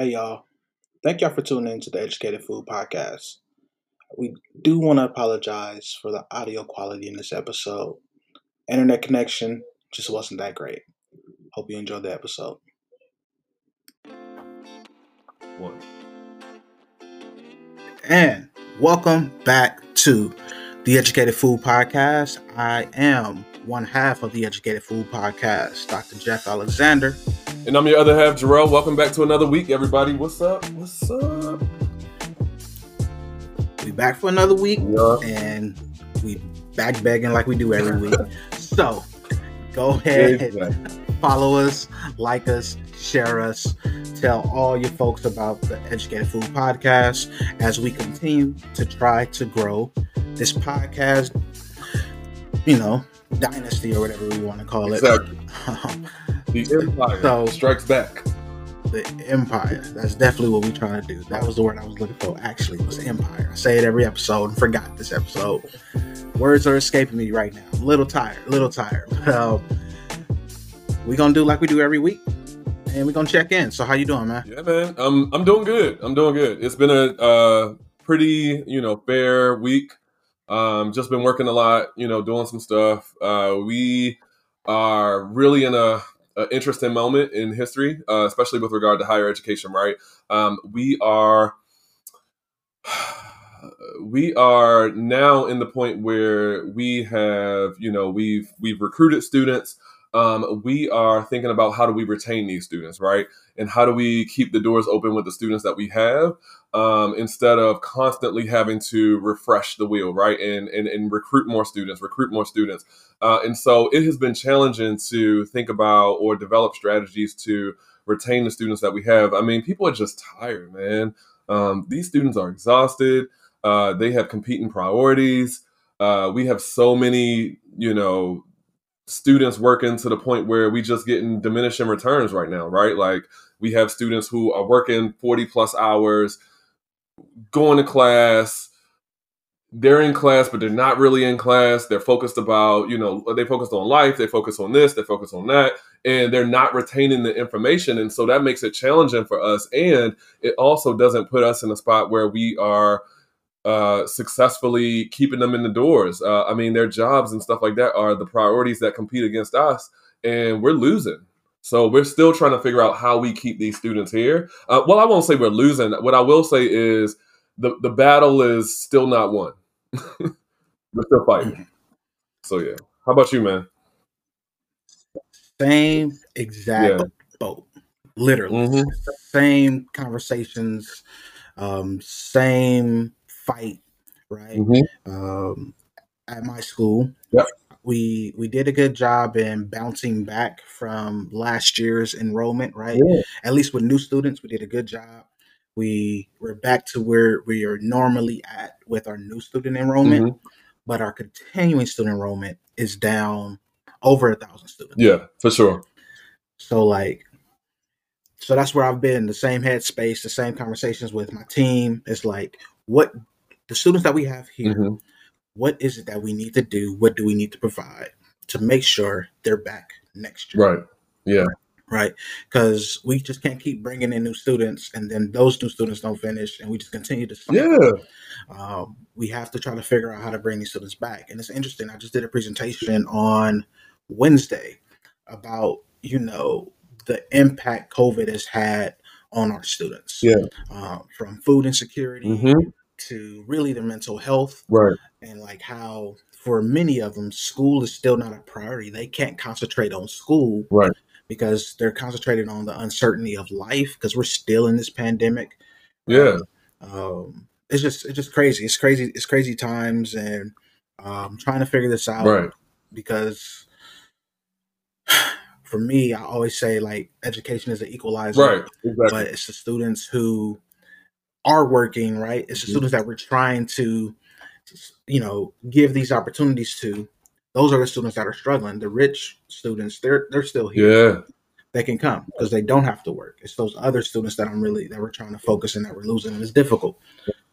Hey, y'all. Thank y'all for tuning in to the Educated Fool Podcast. We do want to apologize for the audio quality in this episode. Internet connection just wasn't that great. Hope you enjoyed the episode. And welcome back to the Educated Fool Podcast. I am one half of the Educated Fool Podcast, Dr. Jeff Alexander. And I'm your other half, Jarrell. Welcome back to another week, everybody. What's up? What's up? We back for another week, Yeah. and we back begging like we do every week. so go ahead, Exactly. follow us, like us, share us, tell all your folks about the Educated Fool Podcast as we continue to try to grow this podcast, you know, dynasty or whatever we want to call it. Exactly. The Empire So- strikes back. the empire. That's definitely what we're trying to do. That was the word I was looking for. Actually, was empire. I say it every episode and forgot this episode. Words are escaping me right now. I'm a little tired. A little tired. Um, we gonna do like we do every week, and we're gonna check in. So how you doing, man? Yeah, man. I'm I'm doing good. I'm doing good. It's been a uh, pretty you know fair week. Um, just been working a lot. You know, doing some stuff. Uh, we are really in a, a interesting moment in history, uh, especially with regard to higher education. Right? Um, we are. We are now in the point where we have, you know, we've we've recruited students. Um, we are thinking about how do we retain these students, right? and how do we keep the doors open with the students that we have um, instead of constantly having to refresh the wheel right? And and, and recruit more students recruit more students. Uh, and so it has been challenging to think about or develop strategies to retain the students that we have. I mean people are just tired man. Um, these students are exhausted. Uh, they have competing priorities. Uh, we have so many you know students working to the point where we just getting diminishing returns right now right? Like we have students who are working 40 plus hours going to class they're in class but they're not really in class they're focused about you know they focused on life they focus on this they focus on that and they're not retaining the information and so that makes it challenging for us and it also doesn't put us in a spot where we are uh, successfully keeping them in the doors. Uh, I mean, their jobs and stuff like that are the priorities that compete against us, and we're losing. So we're still trying to figure out how we keep these students here. Uh, well, I won't say we're losing. What I will say is the the battle is still not won. we're still fighting. So yeah. How about you, man? Same exact Yeah. boat. Literally, Mhm. same conversations, um, same fight. Right. um, at my school. Yep. We we did a good job in bouncing back from last year's enrollment, right? Yeah. At least with new students, we did a good job. We we're back to where we are normally at with our new student enrollment, Mhm. but our continuing student enrollment is down over a thousand students. Yeah, for sure. So like so that's where I've been, the same headspace, the same conversations with my team. It's like what the students that we have here, Mhm. What is it that we need to do? What do we need to provide to make sure they're back next year? Right. Yeah. Right. Because we just can't keep bringing in new students and then those new students don't finish and we just continue to. Yeah. Um, we have to try to figure out how to bring these students back. And it's interesting. I just did a presentation on Wednesday about, you know, the impact COVID has had on our students. Yeah. Um, from food insecurity Mhm. To really their mental health Right. and like how for many of them school is still not a priority they can't concentrate on school Right. because they're concentrated on the uncertainty of life because we're still in this pandemic Yeah. um it's just it's just crazy it's crazy it's crazy times and um trying to figure this out Right. because for me i always say like education is an equalizer Right. Exactly. but it's the students who are working right? It's the Mhm. students that we're trying to you know give these opportunities to. Those are the students that are struggling. The rich students they're they're still here. Yeah. they can come because they don't have to work. It's those other students that i'm really that we're trying to focus and that we're losing and it's difficult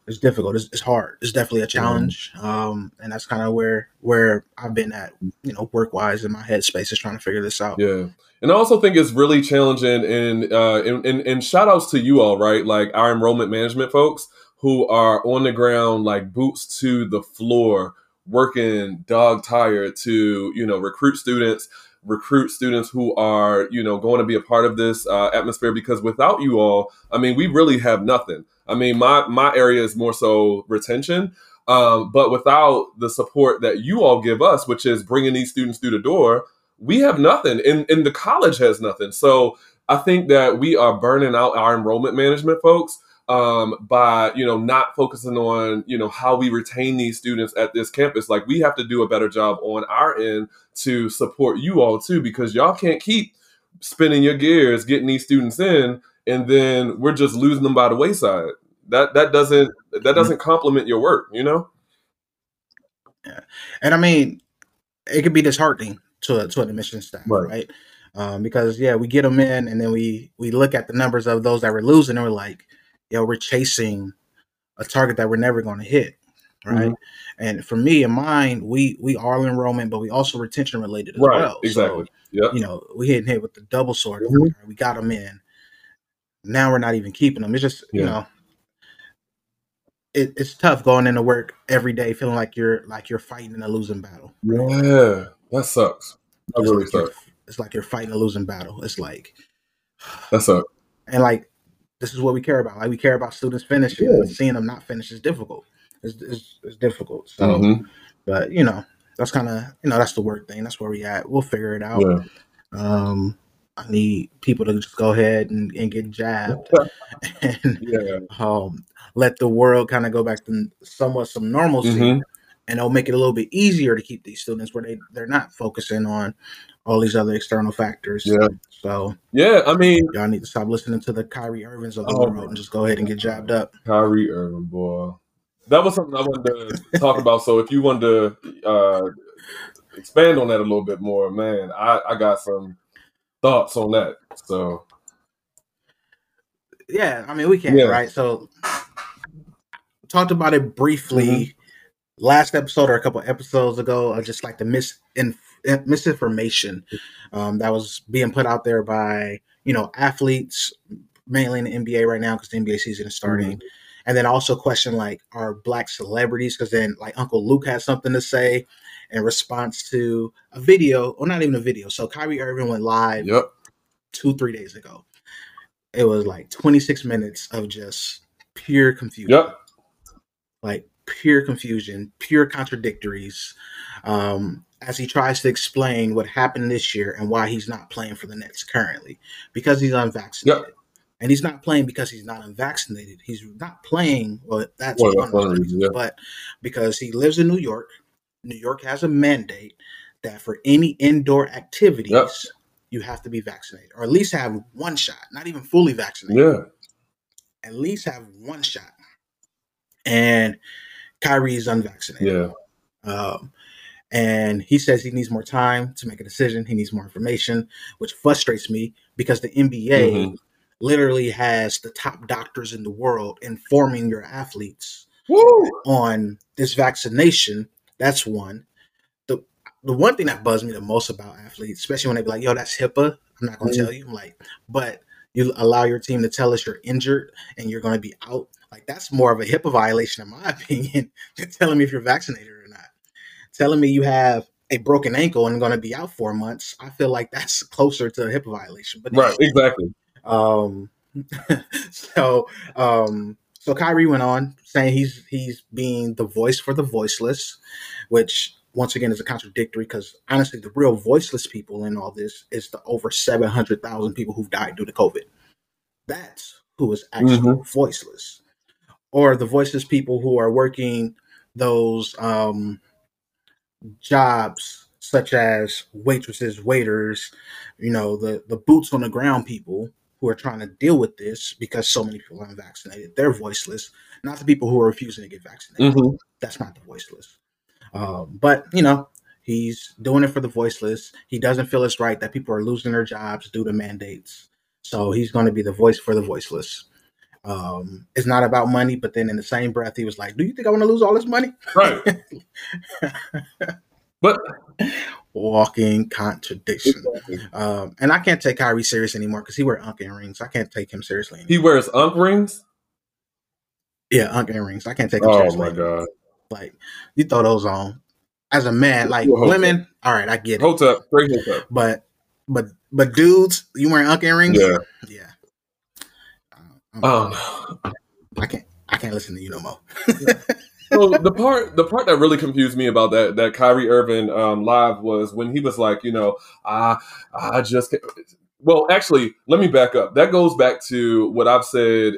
it's difficult. It's, it's hard. It's definitely a challenge. Um, and that's kind of where where I've been at, you know, work wise in my headspace is trying to figure this out. Yeah. And I also think it's really challenging and uh and, and, and shout outs to you all, right? Like our enrollment management folks who are on the ground, like boots to the floor, working dog tired to, you know, recruit students recruit students who are you know going to be a part of this uh, atmosphere because without you all i mean we really have nothing. I mean my my area is more so retention um, but without the support that you all give us which is bringing these students through the door we have nothing and, and the college has nothing. So i think that we are burning out our enrollment management folks um, by you know not focusing on you know how we retain these students at this campus. Like we have to do a better job on our end to support you all too, because y'all can't keep spinning your gears getting these students in, and then we're just losing them by the wayside. That that doesn't that mm-hmm. doesn't complement your work, you know. Yeah, and I mean, it could be disheartening to a, to an admission staff, right? right? Um, because yeah, we get them in, and then we we look at the numbers of those that we're losing, and we're like, yo, we're chasing a target that we're never going to hit, right? Mm-hmm. And for me and mine, we we are enrollment, but we also retention related as right, well. Exactly. So, yeah. You know, we hitting hit with the double sword. Mm-hmm. We got them in. Now we're not even keeping them. It's just yeah. you know, it, it's tough going into work every day feeling like you're like you're fighting in a losing battle. Yeah, that sucks. That it's really like sucks. It's like you're fighting a losing battle. It's like that's up. And like this is what we care about. Like we care about students finishing. Yeah. Seeing them not finish is difficult. It's, it's, it's difficult. So, mm-hmm. but you know, that's kind of you know that's the work thing. That's where we at. We'll figure it out. Yeah. Um, I need people to just go ahead and, and get jabbed and yeah. um, let the world kind of go back to somewhat some normalcy. Mm-hmm. And it'll make it a little bit easier to keep these students where they, they're not focusing on all these other external factors. Yeah. So yeah, I mean, y'all need to stop listening to the Kyrie Irvings of the oh, world and just go ahead and get jabbed up. Kyrie Irving, boy, that was something I wanted to talk about. So if you wanted to uh, expand on that a little bit more, man, I, I got some thoughts on that. So yeah, I mean, we can, yeah. right? So talked about it briefly. Mm-hmm. Last episode or a couple episodes ago, uh, just like the misinformation misinformation um, that was being put out there by you know athletes, mainly in the NBA right now because the NBA season is starting. Mm-hmm. And then also question like are black celebrities because then like Uncle Luke has something to say in response to a video or not even a video. So Kyrie Irving went live yep. two three days ago. It was like 26 minutes of just pure confusion. Yep. Like pure confusion, pure contradictories. Um, as he tries to explain what happened this year and why he's not playing for the Nets currently because he's unvaccinated. Yep. And he's not playing because he's not unvaccinated. He's not playing. Well, that's well, one, one reason, yeah. but because he lives in New York. New York has a mandate that for any indoor activities, yep. you have to be vaccinated, or at least have one shot. Not even fully vaccinated. Yeah. At least have one shot. And Kyrie is unvaccinated. Yeah. Um, and he says he needs more time to make a decision. He needs more information, which frustrates me because the NBA mm-hmm. literally has the top doctors in the world informing your athletes Woo! on this vaccination. That's one. The the one thing that bugs me the most about athletes, especially when they be like, "Yo, that's HIPAA." I'm not going to mm-hmm. tell you. I'm like, but you allow your team to tell us you're injured and you're going to be out. Like that's more of a HIPAA violation, in my opinion, than telling me if you're vaccinated telling me you have a broken ankle and going to be out four months, I feel like that's closer to a HIPAA violation. But right, exactly. Um, so, um, so Kyrie went on saying he's he's being the voice for the voiceless, which once again is a contradictory because honestly, the real voiceless people in all this is the over seven hundred thousand people who've died due to COVID. That's who is actually mm-hmm. voiceless, or the voiceless people who are working those um, jobs such as waitresses, waiters, you know, the the boots on the ground people who are trying to deal with this because so many people aren't vaccinated. They're voiceless, not the people who are refusing to get vaccinated. Mm-hmm. That's not the voiceless. Um, but you know, he's doing it for the voiceless. He doesn't feel it's right that people are losing their jobs due to mandates. So he's going to be the voice for the voiceless. Um, it's not about money. But then in the same breath, he was like, "Do you think I want to lose all this money?" Right. but walking contradiction. Um, and I can't take Kyrie serious anymore because he wears Unk rings. I can't take him seriously. Anymore. He wears Unk rings. Yeah, Unk rings. I can't take him Oh seriously. my anymore. god! Like you throw those on as a man, like Hold up. women. All right, I get it. Hold up, straight hold up. But but but dudes, you wearing Unk rings? Yeah. yeah. Um, I can't I can't listen to you no more. so the part the part that really confused me about that that Kyrie Irving um, live was when he was like, you know, I I just can't. well, actually, let me back up. That goes back to what I've said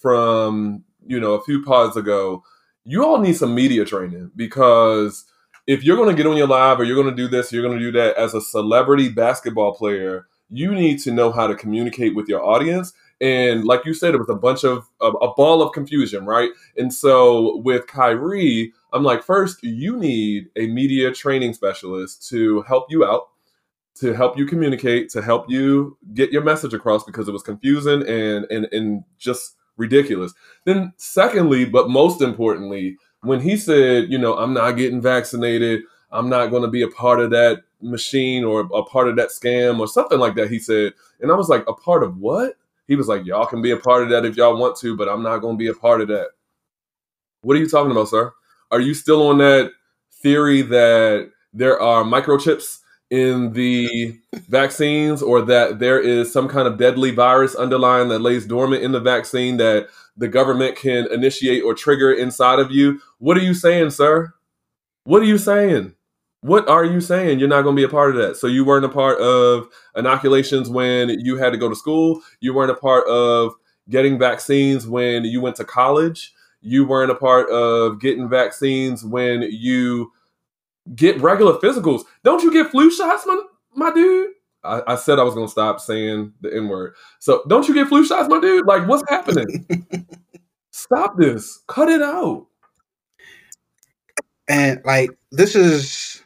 from you know a few pods ago. You all need some media training because if you're going to get on your live or you're going to do this, you're going to do that as a celebrity basketball player, you need to know how to communicate with your audience. And like you said, it was a bunch of a, a ball of confusion, right? And so with Kyrie, I'm like, first, you need a media training specialist to help you out, to help you communicate, to help you get your message across because it was confusing and and and just ridiculous. Then, secondly, but most importantly, when he said, you know, I'm not getting vaccinated, I'm not going to be a part of that machine or a part of that scam or something like that, he said. And I was like, a part of what? He was like, y'all can be a part of that if y'all want to, but I'm not going to be a part of that. What are you talking about, sir? Are you still on that theory that there are microchips in the vaccines or that there is some kind of deadly virus underlying that lays dormant in the vaccine that the government can initiate or trigger inside of you? What are you saying, sir? What are you saying? What are you saying? You're not going to be a part of that. So you weren't a part of inoculations when you had to go to school. You weren't a part of getting vaccines when you went to college. You weren't a part of getting vaccines when you get regular physicals. Don't you get flu shots, my, my dude? I, I said I was going to stop saying the N word. So don't you get flu shots, my dude? Like, what's happening? Stop this. Cut it out. and like this is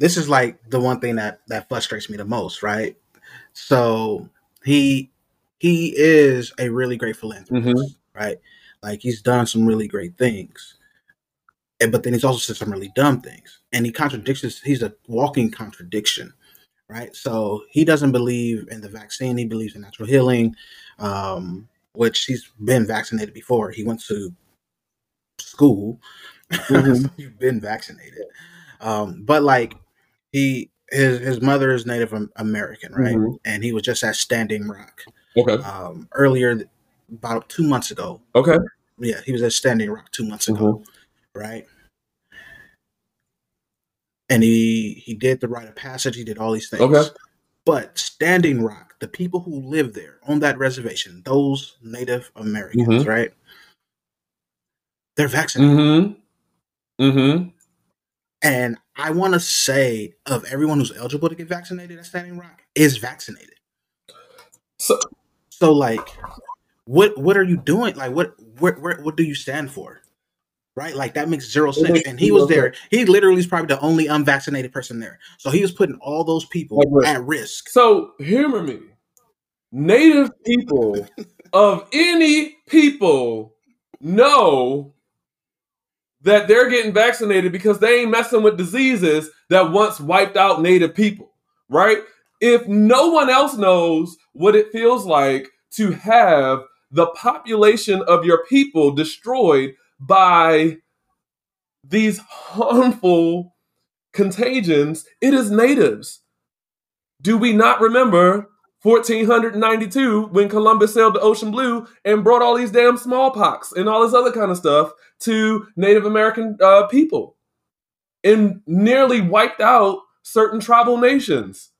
this is like the one thing that that frustrates me the most right? So he he is a really great philanthropist Mhm. right? Like he's done some really great things and, but then he's also said some really dumb things and he contradicts his, he's a walking contradiction right? So he doesn't believe in the vaccine he believes in natural healing um which he's been vaccinated before. He went to school. Mhm. so you've been vaccinated. Um but like he his his mother is native american right Mhm. and he was just at standing rock Okay. um earlier about two months ago Okay. yeah he was at standing rock two months ago right and he he did the rite of passage he did all these things Okay. but standing rock the people who live there on that reservation those native americans Mhm. right they're vaccinated Mm-hmm. Mm-hmm. and i want to say of everyone who's eligible to get vaccinated at standing rock is vaccinated. So so like what what are you doing? Like what where, where what do you stand for? Right? Like that makes zero sense. and he was there. he literally is probably the only unvaccinated person there. So he was putting all those people At risk. at risk. So humor me. Native people of any people know that they're getting vaccinated because they ain't messing with diseases that once wiped out native people, right? If no one else knows what it feels like to have the population of your people destroyed by these harmful contagions, it is natives. Do we not remember 1492 when Columbus sailed the ocean blue and brought all these damn smallpox and all this other kind of stuff to Native American uh, people and nearly wiped out certain tribal nations?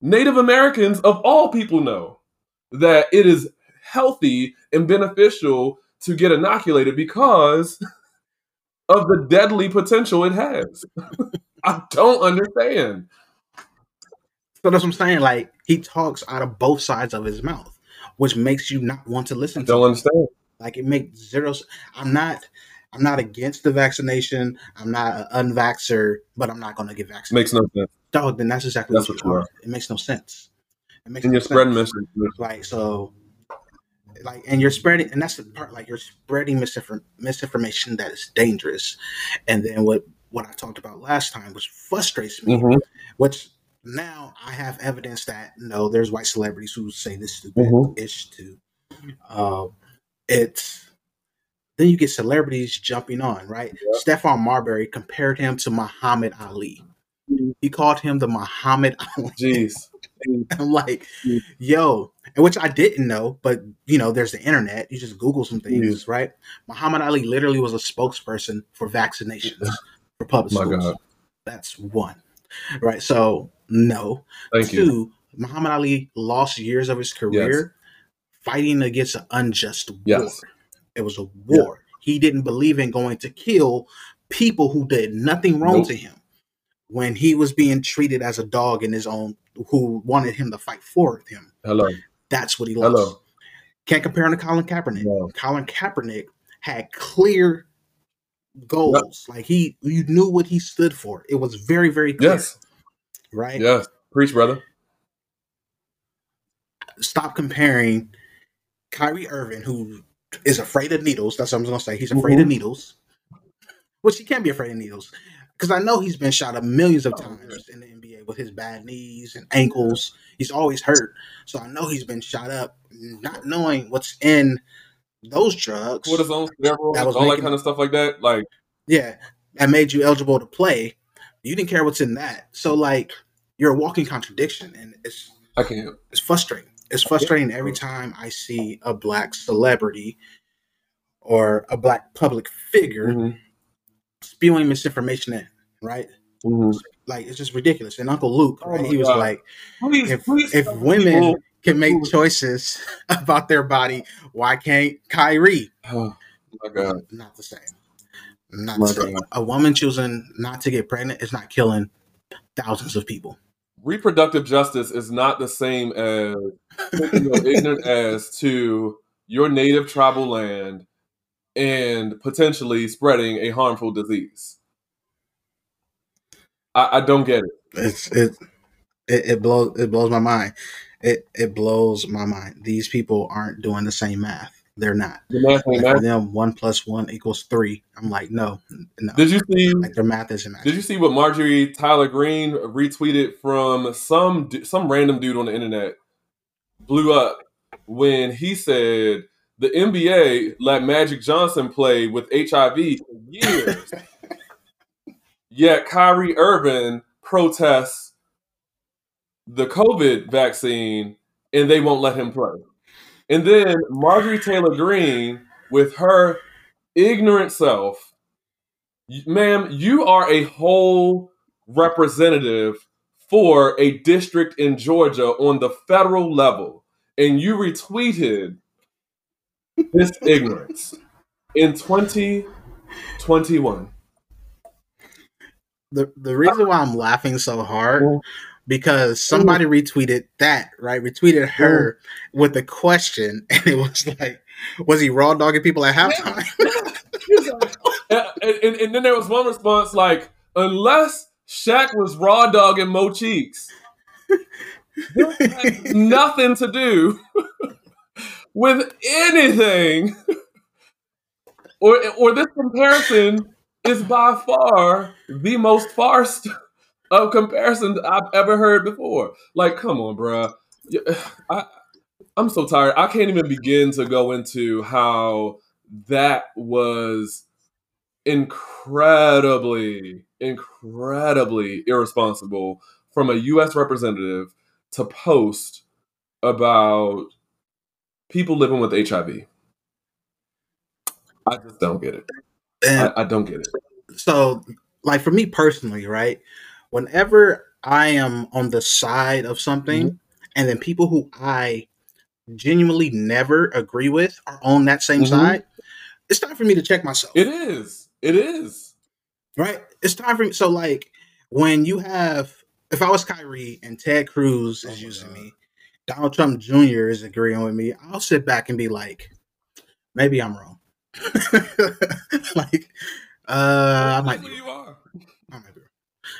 Native Americans, of all people, know that it is healthy and beneficial to get inoculated because of the deadly potential it has. I don't understand. so that's what i'm saying like he talks out of both sides of his mouth which makes you not want to listen to Don't him. understand. Like it makes zero. I'm not. I'm not against the vaccination. I'm not an unvaxxer, but I'm not going to get vaccinated. Makes no sense. Dog, then that's exactly That's what you are. It makes no sense. It makes And no you're spreading messages. Like so, like and you're spreading and that's the part like you're spreading misinform- misinformation that is dangerous and then what what i talked about last time which frustrates me Mhm. which now i have evidence that no there's white celebrities who say this stupid Mhm. ish too um it's then you get celebrities jumping on right Stephon marbury compared him to muhammad ali he called him the muhammad ali Jeez. I'm like, Mm. yo, which I didn't know, but you know, there's the internet. You just Google some things, right? Muhammad Ali literally was a spokesperson for vaccinations for public My schools. God. That's one, right? So no. Thank you. Two, Muhammad Ali lost years of his career fighting against an unjust war. Yes. It was a war. He didn't believe in going to kill people who did nothing wrong Nope. to him when he was being treated as a dog in his own who wanted him to fight for him. Hello. That's what he lost. Hello. Can't compare him to Colin Kaepernick. No. Colin Kaepernick had clear goals. Like he you knew what he stood for. It was very, very clear. Yes. Right? Yes. Preach, brother. Stop comparing Kyrie Irving, who is afraid of needles. That's what I'm gonna say. He's afraid Mhm. of needles. Which he can't be afraid of needles. Because I know he's been shot up millions of times in the NBA with his bad knees and ankles. He's always hurt. So I know he's been shot up, not knowing what's in those drugs. What is on steroids, That was all that kind of stuff like that. Like, yeah, that made you eligible to play. You didn't care what's in that. So like you're a walking contradiction and it's I can't. it's frustrating. It's frustrating every time I see a black celebrity or a black public figure Mhm. spewing misinformation in, right? Mhm. Like it's just ridiculous. And Uncle Luke, Oh right? my He was God. like, Please, if please if women people- can make choices about their body, why can't Kyrie? Oh my God. Not the same. Not My the same. God. A woman choosing not to get pregnant is not killing thousands of people. Reproductive justice is not the same as taking your ignorant ass to your native tribal land and potentially spreading a harmful disease. I, I don't get it. It's it, it it blows it blows my mind. It it blows my mind. These people aren't doing the same math. They're not. The math ain't Like for them, one plus one equals three. I'm like, no, no. Did you see? like their math isn't Did you see what Marjorie Taylor Greene retweeted from some some random dude on the internet? Blew up when he said the NBA let Magic Johnson play with HIV for years, yet Kyrie Irving protests the COVID vaccine and they won't let him play. And then Marjorie Taylor Greene, with her ignorant self, ma'am, you are a whole representative for a district in Georgia on the federal level, and you retweeted this ignorance in 2021. The the reason why I'm laughing so hard Mm. Because mm. somebody retweeted that right, retweeted mm. her with a question, and it was like, was he raw dogging people at halftime? and, and, and then there was one response like, unless Shaq was raw dogging Mo Cheeks, this has nothing to do with anything. Or, or this comparison is by far the most farced of comparisons I've ever heard before. Like, come on, bruh. I, I'm so tired. I can't even begin to go into how that was incredibly, incredibly irresponsible from a U.S. representative to post about people living with HIV. I just don't get it. I, I don't get it. so like for me personally right whenever i am on the side of something Mm-hmm. and then people who i genuinely never agree with are on that same Mhm. side it's time for me to check myself It is. It is. right it's time for me so like when you have if i was kyrie and ted cruz Oh is my using me donald trump jr is agreeing with me i'll sit back and be like maybe i'm wrong like uh i might be you wrong. are. I might be wrong.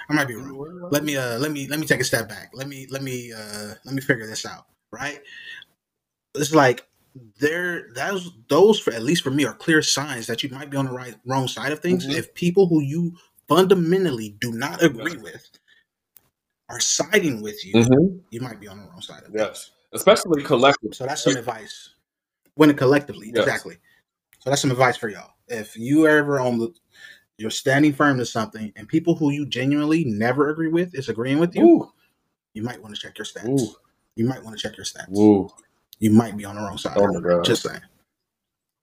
I might be wrong. Let me uh let me let me take a step back. Let me let me uh let me figure this out. Right? It's like there those those for at least for me are clear signs that you might be on the right wrong side of things Mhm. if people who you fundamentally do not agree Yeah. with are siding with you Mhm. you might be on the wrong side of things Yes, especially collectively. so that's some advice when collectively Yes. exactly so that's some advice for y'all if you ever on the you're standing firm to something and people who you genuinely never agree with is agreeing with you Ooh, you might want to check your stats ooh, you might want to check your stats ooh. you might be on the wrong side Oh my god. just saying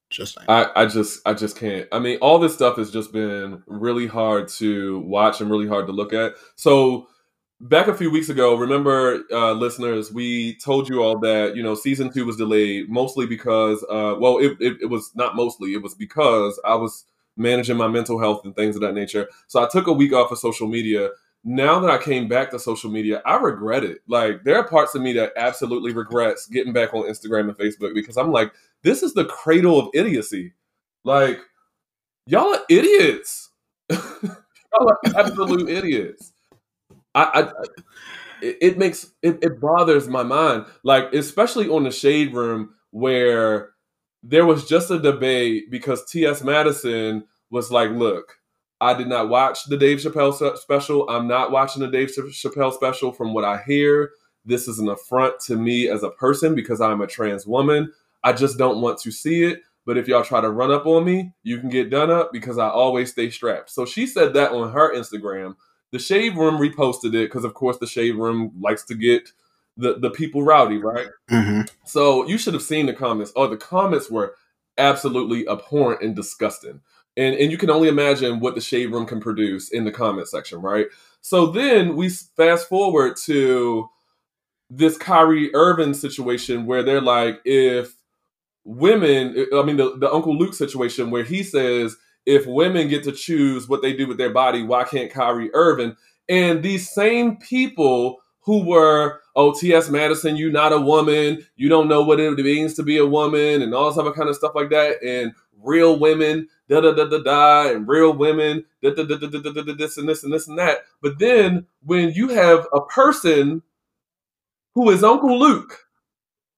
just saying I, I just I just can't. I mean, all this stuff has just been really hard to watch and really hard to look at. So back a few weeks ago, remember, uh, listeners, we told you all that you know season two was delayed mostly because, uh, well, it, it, it was not mostly. It was because I was managing my mental health and things of that nature. So I took a week off of social media. Now that I came back to social media, I regret it. Like there are parts of me that absolutely regrets getting back on Instagram and Facebook because I'm like, this is the cradle of idiocy. Like, y'all are idiots. y'all are absolute idiots. I, I I- it, it makes it, it bothers my mind. Like, especially on the shade room where there was just a debate because T.S. Madison was like, look, I did not watch the Dave Chappelle special. I'm not watching the Dave Chappelle special from what I hear. This is an affront to me as a person because I'm a trans woman. I just don't want to see it. But if y'all try to run up on me, you can get done up because I always stay strapped. So she said that on her Instagram. The Shade Room reposted it because, of course, the Shade Room likes to get the, the people rowdy, right? hmm So you should have seen the comments. Oh, the comments were absolutely abhorrent and disgusting. And and you can only imagine what the shade room can produce in the comment section, right? So then we fast forward to this Kyrie Irving situation where they're like, if women, I mean, the, the Uncle Luke situation where he says, if women get to choose what they do with their body, why can't Kyrie Irving? And these same people who were, oh, T.S. Madison, you not a woman, you don't know what it means to be a woman, and all this other kind of stuff like that, and real women, da da da da da, and real women, da da da da da da da, da, this and this and this and that. But then when you have a person who is Uncle Luke,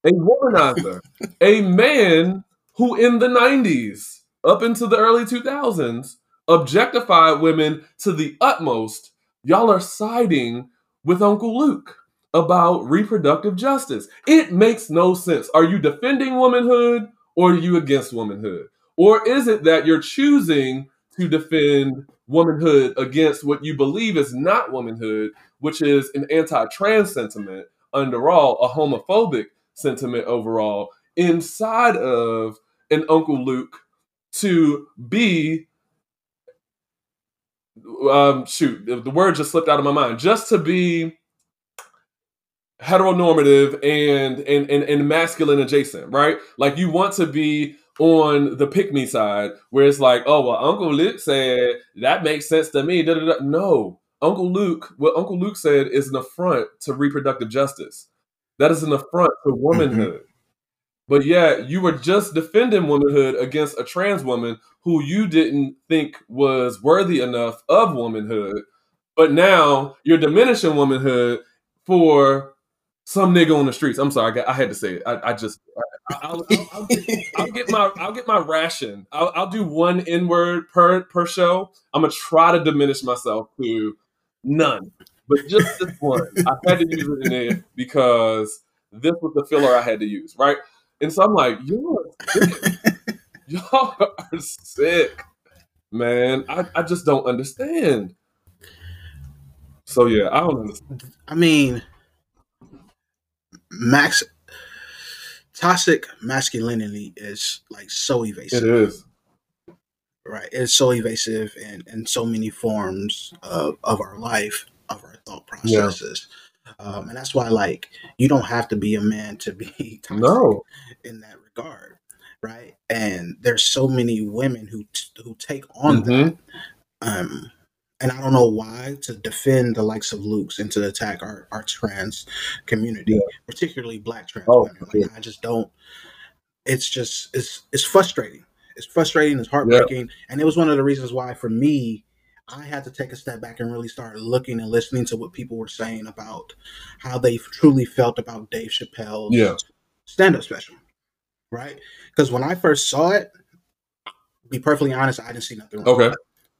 a womanizer, a man who in the 90s up into the early 2000s objectified women to the utmost, y'all are siding with Uncle Luke about reproductive justice. It makes no sense. Are you defending womanhood or are you against womanhood? Or is it that you're choosing to defend womanhood against what you believe is not womanhood, which is an anti trans sentiment, under all, a homophobic sentiment overall, inside of an Uncle Luke to be um shoot the, the word just slipped out of my mind. Just to be heteronormative and and and, and masculine adjacent right? Like you want to be on the pick me side where it's like oh well uncle luke said that makes sense to me da, da, da. no. Uncle luke what uncle luke said is an affront to reproductive justice. That is an affront to womanhood but yeah, you were just defending womanhood against a trans woman who you didn't think was worthy enough of womanhood. But now you're diminishing womanhood for some nigga on the streets. I'm sorry, I, had to say it. I, I just, I, I'll, I'll, I'll, get, I'll get my, I'll get my ration. I'll, I'll do one N word per per show. I'm gonna try to diminish myself to none, but just this one. I had to use it in there because this was the filler I had to use, right? And so I'm like, y'all are sick. y'all are sick, man. I, I just don't understand. So yeah, I don't understand. I mean, max toxic masculinity is like so evasive, is. right? It's so evasive in in so many forms of of our life, of our thought Yeah. Um, and that's why, like, you don't have to be a man to be toxic No. in that regard, right? And there's so many women who t- who take on that Mhm. um and I don't know why to defend the likes of Luke's and to attack our, our trans community, Yeah. particularly black trans Oh, women. Like sure. I just don't it's just it's it's frustrating. It's frustrating, it's heartbreaking. And it was one of the reasons why for me I had to take a step back and really start looking and listening to what people were saying about how they truly felt about Dave Chappelle's Yeah. stand up special. right? Because when I first saw it, be perfectly honest, I didn't see nothing wrong. Okay.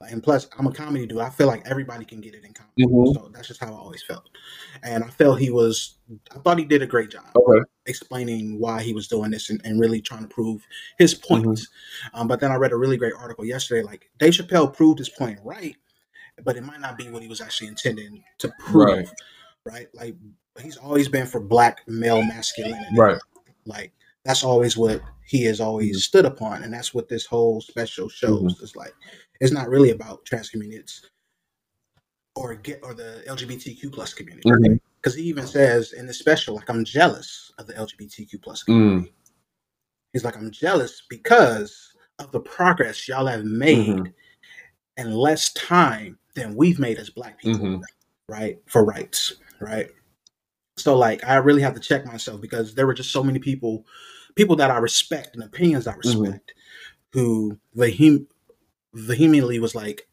And plus, I'm a comedy dude. I feel like everybody can get it in comedy. Mhm. So that's just how I always felt. And I felt he was, I thought he did a great job Okay. explaining why he was doing this and, and really trying to prove his points. Um, but then I read a really great article yesterday. Like Dave Chappelle proved his point right, but it might not be what he was actually intending to prove. Right. Right. Like he's always been for black male masculinity. Right. Like that's always what he has always stood upon, and that's what this whole special shows. It's like it's not really about trans communities or get or the LGBTQ plus community Mhm. because he even says in the special, like I'm jealous of the LGBTQ plus Mm. community. He's like I'm jealous because of the progress y'all have made Mhm. in less time than we've made as black people, Mhm. right? For rights, right? So like I really have to check myself because there were just so many people, people that I respect and opinions I respect, who vehem- vehemently was like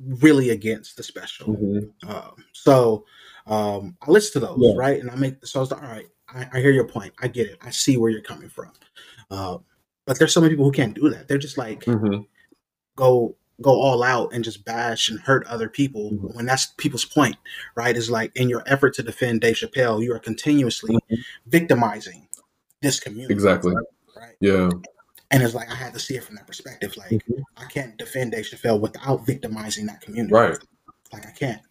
really against the special. Mhm. Um, so um, I listen to those, Yeah. right? And I make so I was like, all right, I, I hear your point. I get it. I see where you're coming from. Uh, but there's so many people who can't do that. They're just like Mhm. go go all out and just bash and hurt other people Mhm. when that's people's point, right? Is like in your effort to defend Dave Chappelle, you are continuously Mhm. victimizing this community. Exactly. Right. Yeah. And it's like I had to see it from that perspective. Like Mhm. I can't defend Dave Chappelle without victimizing that community. Right. Like I can't.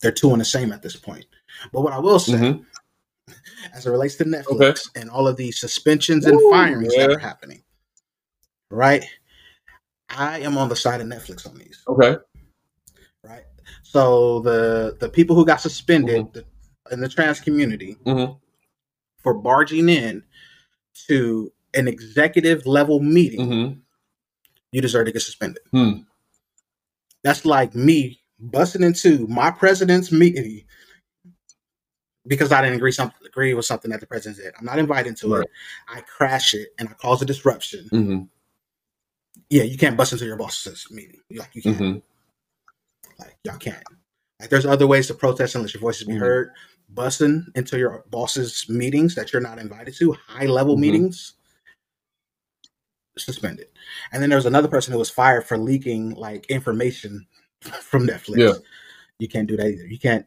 They're two and the same at this point. But what I will say, Mhm. as it relates to Netflix and all of these suspensions and Ooh, firings that are happening, right? I am on the side of Netflix on these, Okay. right? So the the people who got suspended the, in the trans community Mhm. for barging in to an executive level meeting, Mhm. you deserve to get suspended. Hmm. That's like me busting into my president's meeting because I didn't agree something agree with something that the president did. I'm not invited to Right. it. I crash it and I cause a disruption. Mhm. Yeah, you can't bust into your boss's meeting. Like you can't. Mhm. Like y'all can't. Like there's other ways to protest and let your voices be Mhm. heard. Busting into your boss's meetings that you're not invited to, high level Mhm. meetings, suspended. And then there was another person who was fired for leaking like information from Netflix. Yeah. You can't do that either. You can't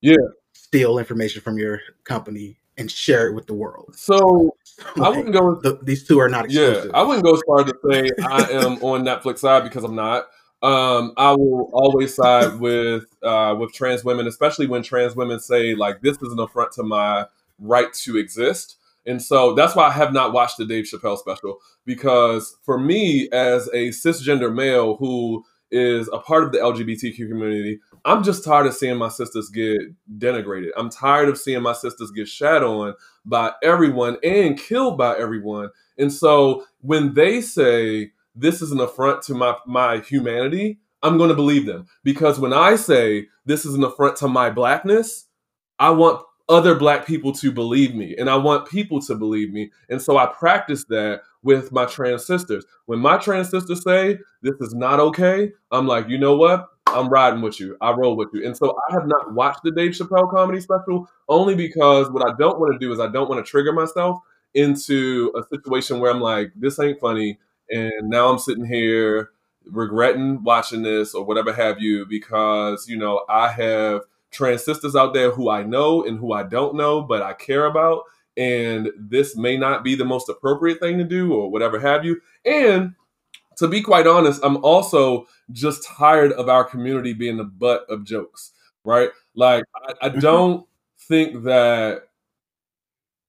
Yeah. steal information from your company and share it with the world. So I wouldn't go. the, these two are not Yeah. I wouldn't go as far to say I am on Netflix side because I'm not. Um, I will always side with uh, with trans women, especially when trans women say like this is an affront to my right to exist. And so that's why I have not watched the Dave Chappelle special because for me, as a cisgender male who is a part of the LGBTQ community, I'm just tired of seeing my sisters get denigrated. I'm tired of seeing my sisters get shat on by everyone and killed by everyone. And so when they say this is an affront to my my humanity, I'm going to believe them because when I say this is an affront to my blackness, I want other black people to believe me and I want people to believe me. And so I practice that with my trans sisters. When my trans sisters say this is not okay, I'm like, "You know what? I'm riding with you. I roll with you." And so I have not watched the Dave Chappelle comedy special only because what I don't want to do is I don't want to trigger myself into a situation where I'm like, this ain't funny. And now I'm sitting here regretting watching this or whatever have you because, you know, I have trans sisters out there who I know and who I don't know, but I care about. And this may not be the most appropriate thing to do or whatever have you. And to be quite honest, I'm also just tired of our community being the butt of jokes, right? Like, I, I mm-hmm. don't think that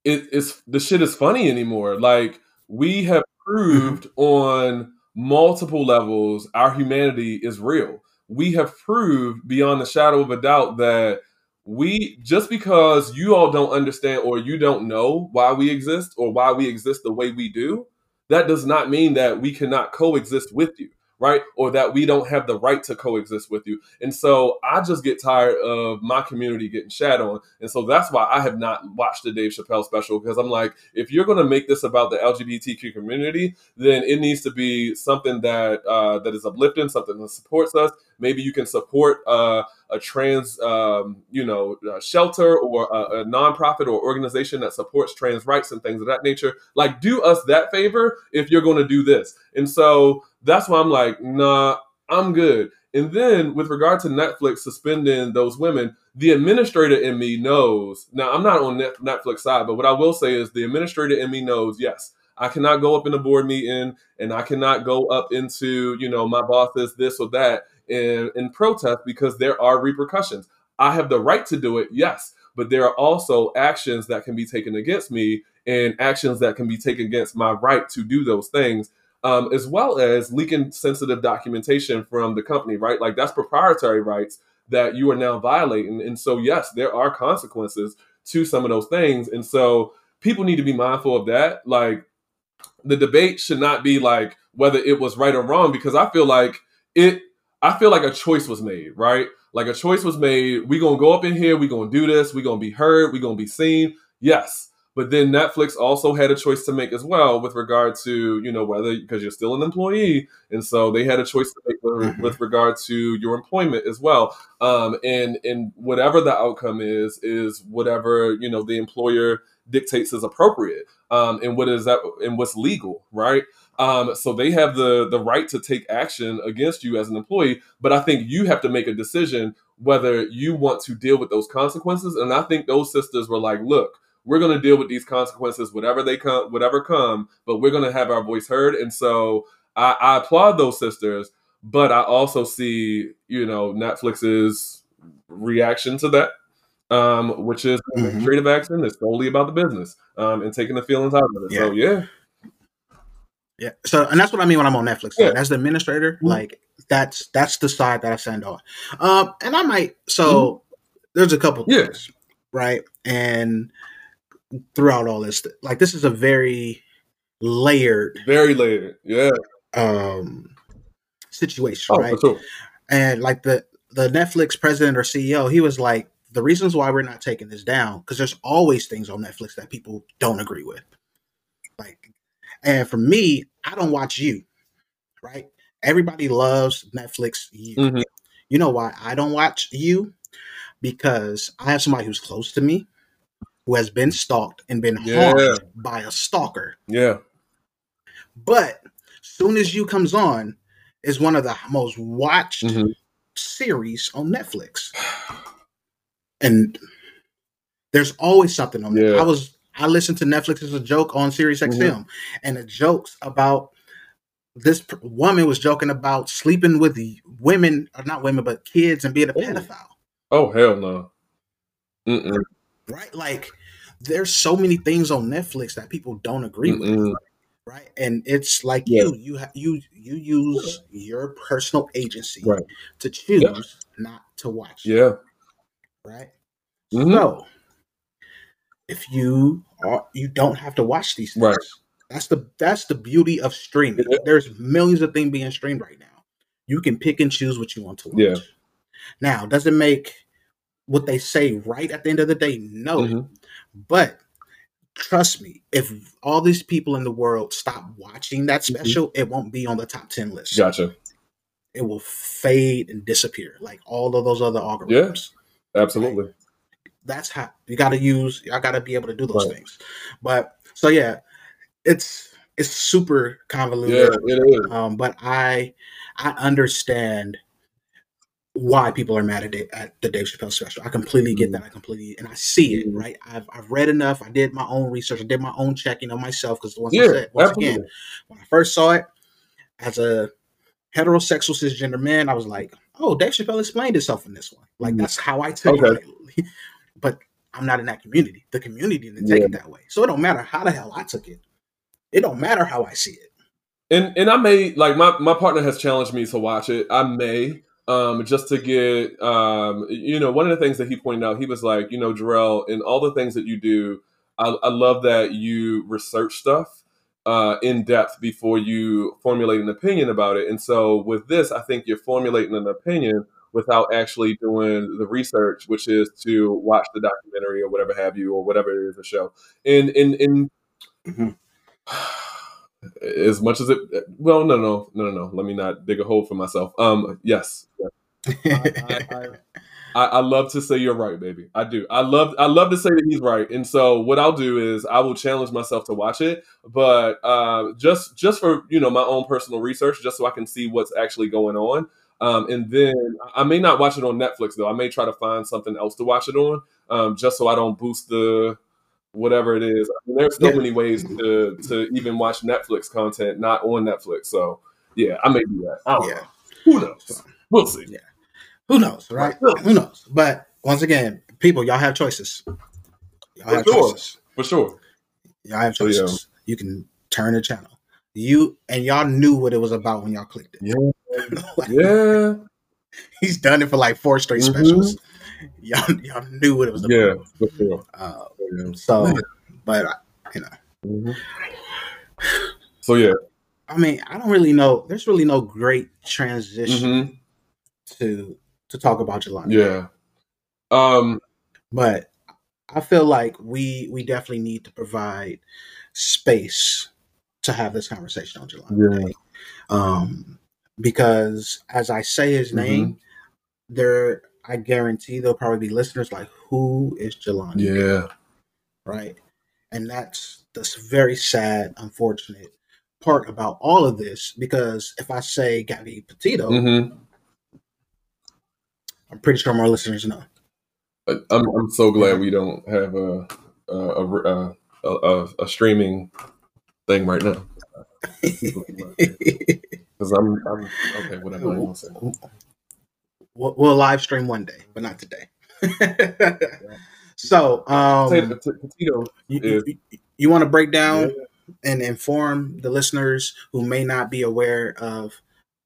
it, it's the shit is funny anymore. Like, we have mm-hmm. proved on multiple levels our humanity is real. We have proved beyond the shadow of a doubt that we just because you all don't understand or you don't know why we exist or why we exist the way we do, that does not mean that we cannot coexist with you, right? Or that we don't have the right to coexist with you. And so I just get tired of my community getting shat on. And so that's why I have not watched the Dave Chappelle special because I'm like, if you're going to make this about the LGBTQ community, then it needs to be something that uh, that is uplifting, something that supports us, maybe you can support uh, a trans, um, you know, shelter or a, a nonprofit or organization that supports trans rights and things of that nature. Like, do us that favor if you're going to do this. And so that's why I'm like, nah, I'm good. And then with regard to Netflix suspending those women, the administrator in me knows. Now, I'm not on Netflix side, but what I will say is the administrator in me knows, yes, I cannot go up in a board meeting and I cannot go up into, you know, my boss is this or that in, in protest because there are repercussions. I have the right to do it, yes, but there are also actions that can be taken against me and actions that can be taken against my right to do those things um, as well as leaking sensitive documentation from the company, right? Like that's proprietary rights that you are now violating. And so, yes, there are consequences to some of those things. And so, people need to be mindful of that. Like, the debate should not be like whether it was right or wrong, because I feel like it, I feel like a choice was made, right? Like a choice was made. We're going to go up in here, we're going to do this, we're going to be heard, we're going to be seen. Yes but then Netflix also had a choice to make as well with regard to, you know, whether because you're still an employee. And so they had a choice to make with, mm-hmm. with regard to your employment as well. Um, and and whatever the outcome is, is whatever, you know, the employer dictates is appropriate. Um, and what is that and what's legal, right? Um, so they have the the right to take action against you as an employee, but I think you have to make a decision whether you want to deal with those consequences. And I think those sisters were like, look, we're going to deal with these consequences, whatever they come, whatever come, but we're going to have our voice heard. And so I, I applaud those sisters, but I also see, you know, Netflix's reaction to that, um, which is mm-hmm. administrative action is solely about the business um, and taking the feelings out of it. Yeah. So yeah. Yeah. So, and that's what I mean when I'm on Netflix. Yeah. As the administrator, mm-hmm. like that's that's the side that I send on. Um, and I might. So mm-hmm. there's a couple things, right? And throughout all this. Like this is a very layered, very layered, yeah, um, situation, oh, right? Sure. And like the the Netflix president or CEO, he was like, the reasons why we're not taking this down because there's always things on Netflix that people don't agree with. Like, and for me, I don't watch you, right? Everybody loves Netflix. You, mm-hmm. you know why I don't watch you? Because I have somebody who's close to me who has been stalked and been yeah. harmed by a stalker. Yeah. But soon as you comes on, is one of the most watched mm-hmm. series on Netflix. And there's always something on there. Yeah. I was I listened to Netflix as a joke on Sirius XM, mm-hmm. and the jokes about this woman was joking about sleeping with the women, or not women, but kids, and being a pedophile. Oh hell no! Mm-mm right? Like there's so many things on Netflix that people don't agree mm with, right? And it's like yeah. you, you ha- you you use your personal agency right. to choose yeah. not to watch. Yeah, right. Mm-hmm. So if you are, you don't have to watch these things. Right. That's the that's the beauty of streaming. Yeah. There's millions of things being streamed right now. You can pick and choose what you want to watch. Yeah. Now, does it make what they say right at the end of the day? No. Mm-hmm. But trust me, if all these people in the world stop watching that mm-hmm. special, mm-hmm. it won't be on the top 10 list. Gotcha. It will fade and disappear like all of those other algorithms. Yeah, absolutely. Right? That's how you got to use, I got to be able to do those right. things. But so, yeah, it's, it's super convoluted. Yeah, it is. Um, but I, I understand why people are mad at, at the Dave Chappelle special. I completely get that. Mm-hmm. I completely and I see it. Mm-hmm. Right. I've I've read enough. I did my own research. I did my own checking on myself because once yeah, I said once absolutely. again, when I first saw it as a heterosexual cisgender man, I was like, oh, Dave Chappelle explained himself in this one. Like mm-hmm. that's how I took okay. it. but I'm not in that community. The community didn't take yeah. it that way. So it don't matter how the hell I took it. It don't matter how I see it. And and I may like my my partner has challenged me to watch it. I may um, just to get, um, you know, one of the things that he pointed out, he was like, you know, Jarrell, in all the things that you do, I, I love that you research stuff uh, in depth before you formulate an opinion about it. And so with this, I think you're formulating an opinion without actually doing the research, which is to watch the documentary or whatever have you, or whatever it is, a show. And, and, and, mm-hmm. as much as it well no no no no no let me not dig a hole for myself um yes I, I, I, I, love to say you're right, baby. I do. I love I love to say that he's right. And so what I'll do is I will challenge myself to watch it, but uh, just just for you know my own personal research, just so I can see what's actually going on. Um, and then I may not watch it on Netflix though. I may try to find something else to watch it on, um, just so I don't boost the whatever it is. I mean, there's so yeah. many ways to to even watch Netflix content not on Netflix. So yeah, I may do that. I don't yeah. know. Who knows? We'll see. Yeah. Who knows, right? Who knows? But once again, people, y'all have choices. Y'all For have sure. choices. For sure. Y'all have choices. So, yeah. You can turn the channel. You and y'all knew what it was about when y'all clicked it. Yeah. like, yeah. He's done it for like four straight mm-hmm. specials. Y'all, y'all knew what it was about. Yeah, for sure. Uh, yeah. So, but uh, you know. Mm-hmm. So yeah. I mean, I don't really know. There's really no great transition mm-hmm. to to talk about Jelani. Yeah. Um, but I feel like we we definitely need to provide space to have this conversation on Jelani. Yeah. Um, because as I say his mm-hmm. name, there I guarantee there'll probably be listeners like, "Who is Jelani?" Yeah. Right. And that's that's very sad, unfortunate part about all of this because if I say Gabby Petito, mm-hmm. I'm pretty sure more listeners know. I'm I'm so glad we don't have a a, a, a, a streaming thing right now. Because I'm, I'm okay. Whatever I want to say. We'll, we'll live stream one day, but not today. so, um, Petito you, you, you want to break down yeah. and inform the listeners who may not be aware of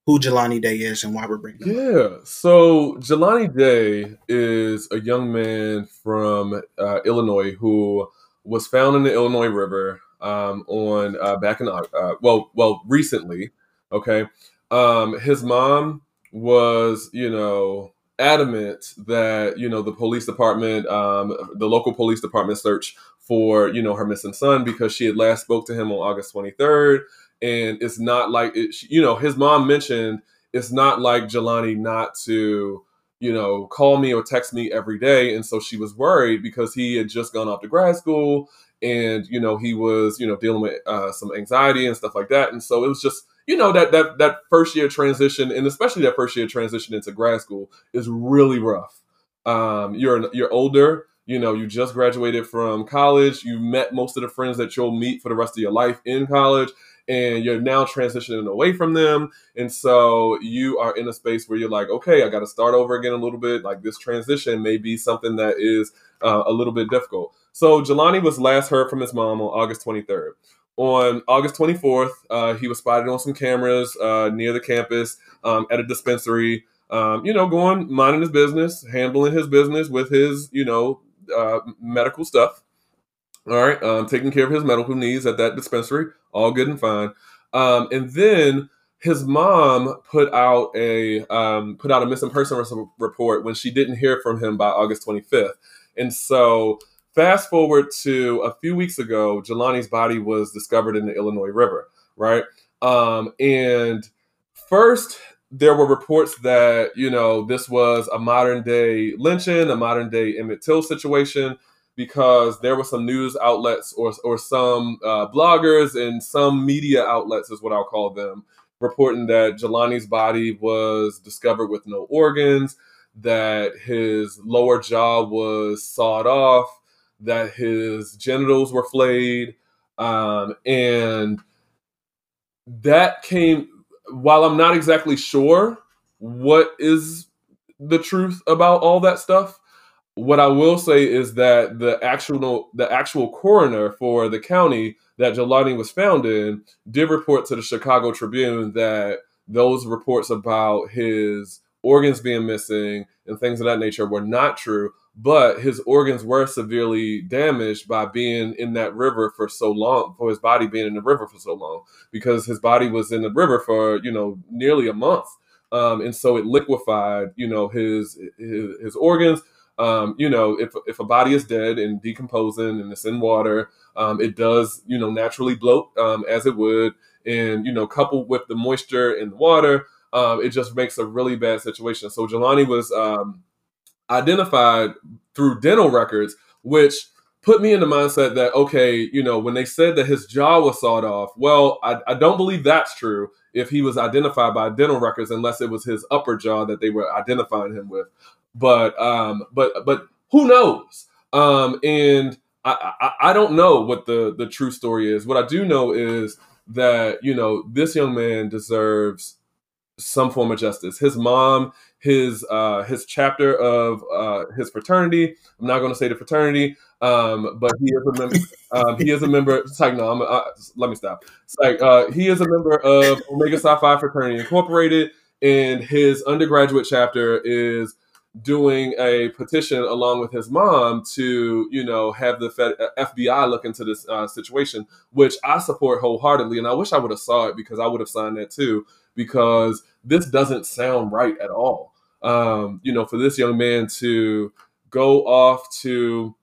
who Jelani Day is and why we're bringing him. Yeah. Up. So Jelani Day is a young man from uh, Illinois who was found in the Illinois River um, on uh, back in uh, well well recently. Okay. Um, his mom was you know adamant that you know the police department um, the local police department search for you know her missing son because she had last spoke to him on august 23rd and it's not like it, you know his mom mentioned it's not like Jelani not to you know call me or text me every day. And so she was worried because he had just gone off to grad school and you know he was you know dealing with uh, some anxiety and stuff like that. And so it was just you know that that that first year transition and especially that first year transition into grad school is really rough um, you're you're older you know you just graduated from college you met most of the friends that you'll meet for the rest of your life in college and you're now transitioning away from them. And so you are in a space where you're like, okay, I got to start over again a little bit. Like this transition may be something that is uh, a little bit difficult. So Jelani was last heard from his mom on August 23rd. On August 24th, uh, he was spotted on some cameras uh, near the campus um, at a dispensary. Um, you know, going minding his business, handling his business with his, you know, uh, medical stuff. All right, um, taking care of his medical needs at that dispensary, all good and fine. Um, and then his mom put out a um, put out a missing person report when she didn't hear from him by August 25th. And so, fast forward to a few weeks ago, Jelani's body was discovered in the Illinois River, right? Um, and first, there were reports that you know this was a modern day lynching, a modern day Emmett Till situation because there were some news outlets or, or some uh, bloggers and some media outlets, is what I'll call them, reporting that Jelani's body was discovered with no organs, that his lower jaw was sawed off, that his genitals were flayed. Um, and that came, while I'm not exactly sure what is the truth about all that stuff, what I will say is that the actual the actual coroner for the county that Jelani was found in did report to the Chicago Tribune that those reports about his organs being missing and things of that nature were not true, but his organs were severely damaged by being in that river for so long, for his body being in the river for so long, because his body was in the river for you know nearly a month, um, and so it liquefied you know his his, his organs. Um, you know, if if a body is dead and decomposing and it's in water, um, it does, you know, naturally bloat um, as it would, and you know, coupled with the moisture in the water, um, it just makes a really bad situation. So Jelani was um, identified through dental records, which put me in the mindset that okay, you know, when they said that his jaw was sawed off, well, I, I don't believe that's true. If he was identified by dental records, unless it was his upper jaw that they were identifying him with, but um, but but who knows? Um, and I, I I don't know what the the true story is. What I do know is that you know this young man deserves some form of justice. His mom, his uh, his chapter of uh, his fraternity. I'm not going to say the fraternity, um, but he is a member. Um, he is a member. It's like no, I'm, uh, let me stop. It's like uh, he is a member of Omega Psi Phi Fraternity Incorporated, and his undergraduate chapter is doing a petition along with his mom to you know have the FBI look into this uh, situation, which I support wholeheartedly, and I wish I would have saw it because I would have signed that too because this doesn't sound right at all. Um, you know, for this young man to go off to,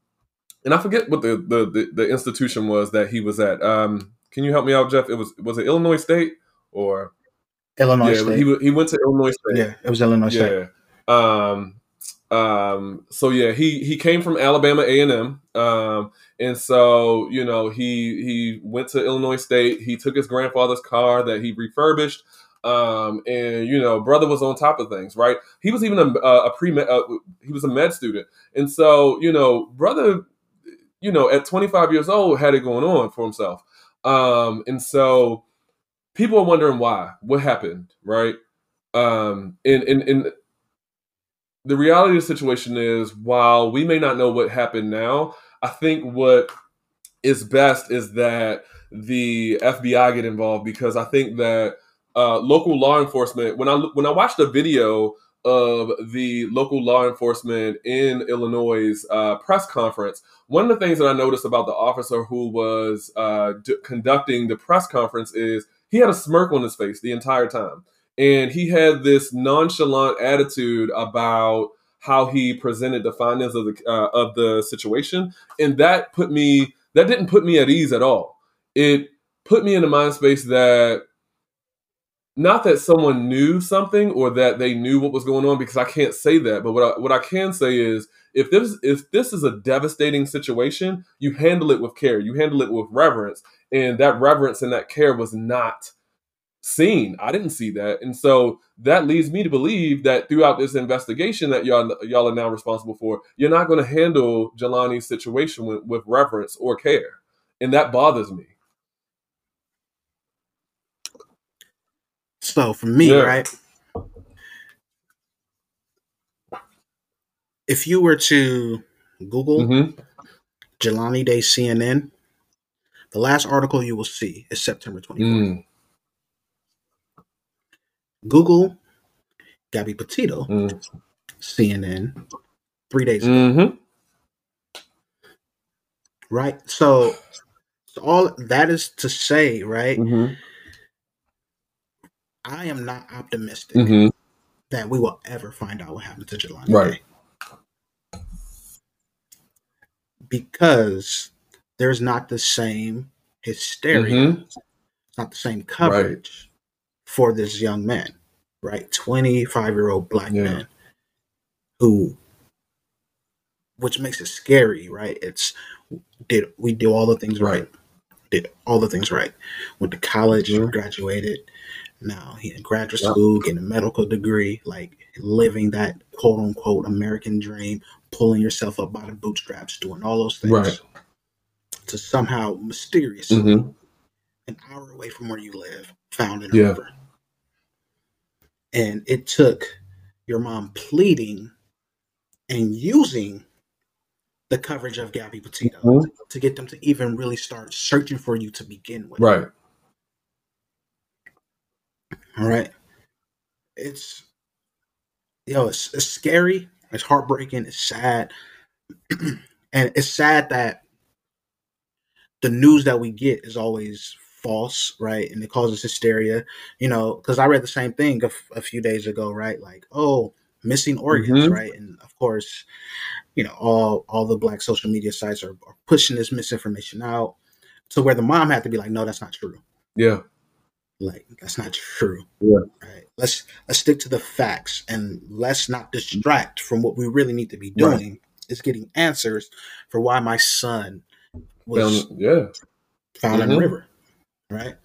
and I forget what the the, the, the institution was that he was at. Um, can you help me out, Jeff? It was was it Illinois State or Illinois yeah, State? He he went to Illinois State. Yeah, it was Illinois State. Yeah. Um, um, so yeah, he he came from Alabama A and M, um, and so you know he he went to Illinois State. He took his grandfather's car that he refurbished. Um, and you know, brother was on top of things, right? He was even a, a pre uh, he was a med student, and so you know, brother, you know, at 25 years old, had it going on for himself. Um, and so people are wondering why, what happened, right? Um, and and and the reality of the situation is, while we may not know what happened now, I think what is best is that the FBI get involved because I think that uh, local law enforcement. When I when I watched a video of the local law enforcement in Illinois uh, press conference, one of the things that I noticed about the officer who was uh, d- conducting the press conference is he had a smirk on his face the entire time, and he had this nonchalant attitude about how he presented the findings of the uh, of the situation, and that put me that didn't put me at ease at all. It put me in a mind space that not that someone knew something or that they knew what was going on because I can't say that, but what I, what I can say is if this if this is a devastating situation, you handle it with care, you handle it with reverence, and that reverence and that care was not seen. I didn't see that, and so that leads me to believe that throughout this investigation that y'all y'all are now responsible for, you're not going to handle Jelani's situation with, with reverence or care, and that bothers me. So for me, yeah. right? If you were to Google mm-hmm. Jelani Day CNN, the last article you will see is September 24th. Mm. Google Gabby Petito, mm. CNN, three days ago. Mm-hmm. Right? So, so, all that is to say, right? Mm-hmm. I am not optimistic mm-hmm. that we will ever find out what happened to Jelani right. Day. Because there's not the same hysteria, mm-hmm. it's not the same coverage right. for this young man, right? 25 year old black yeah. man who, which makes it scary, right? It's did we do all the things right? right. Did all the things right. Went to college, mm-hmm. graduated, now he in graduate yep. school, getting a medical degree, like living that quote unquote American dream, pulling yourself up by the bootstraps, doing all those things. Right. To somehow mysteriously, mm-hmm. an hour away from where you live, found in a yeah. river. And it took your mom pleading and using the coverage of Gabby Petito mm-hmm. to get them to even really start searching for you to begin with. Right. All right. It's yo, it's, it's scary, it's heartbreaking, it's sad. and it's sad that the news that we get is always false, right? And it causes hysteria, you know, because I read the same thing a, f- a few days ago, right? Like, oh, missing organs, mm-hmm. right? And of course, you know, all all the black social media sites are, are pushing this misinformation out to where the mom had to be like, no, that's not true. Yeah Like that's not true. Yeah. Right. Let's let's stick to the facts and let's not distract from what we really need to be Right. doing is getting answers for why my son was Found- yeah. found in the Mhm. river. Right.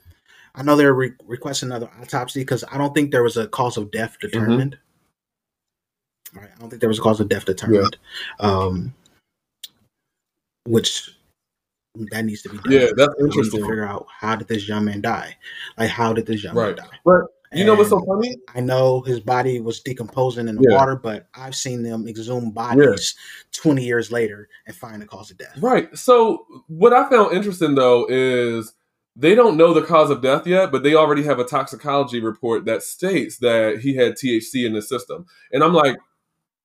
I know they're re- requesting another autopsy because I don't think there was a cause of death Mm-hmm. determined. Right. I don't think there was a cause of death determined. Um, which that needs to be done. Yeah, that's need to interesting. figure out how did this young man die? Like, how did this young Right. man die? But you know what's so funny? I know his body was decomposing in the Yeah. water, but I've seen them exhume bodies 20 years later and find the cause of death. Right. So what I found interesting though is they don't know the cause of death yet, but they already have a toxicology report that states that he had THC in his system. And I'm like,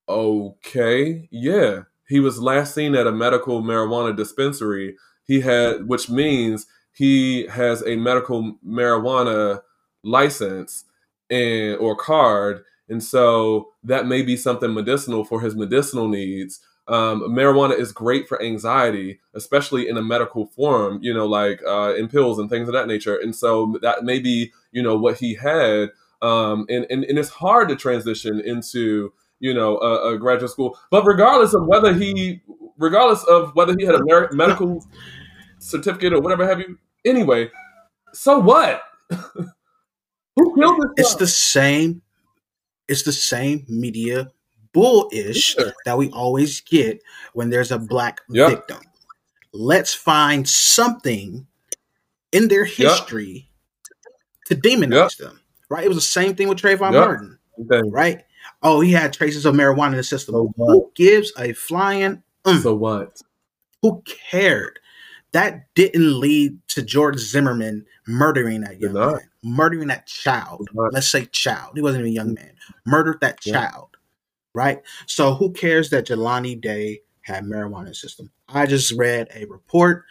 okay, yeah. He was last seen at a medical marijuana dispensary. He had which means he has a medical marijuana license and or card. And so that may be something medicinal for his medicinal needs um, marijuana is great for anxiety, especially in a medical form, you know, like uh, in pills and things of that nature. And so that may be, you know, what he had. Um, and, and, and it's hard to transition into, you know, a, a graduate school. But regardless of whether he, regardless of whether he had a mer- medical certificate or whatever have you, anyway, so what? Who killed this It's guy? the same. It's the same media bullish Yeah. that we always get when there's a black Yep. victim. Let's find something in their history to demonize them. Right? It was the same thing with Trayvon Yep. Martin. Okay. Right? Oh, he had traces of marijuana in the system. So? Who gives a flying? mm? So what? Who cared? That didn't lead to George Zimmerman murdering that young man, murdering that child. Let's say child. He wasn't even a young man. Murdered that Yeah. child. Right? So who cares that Jelani Day had marijuana system? I just read a report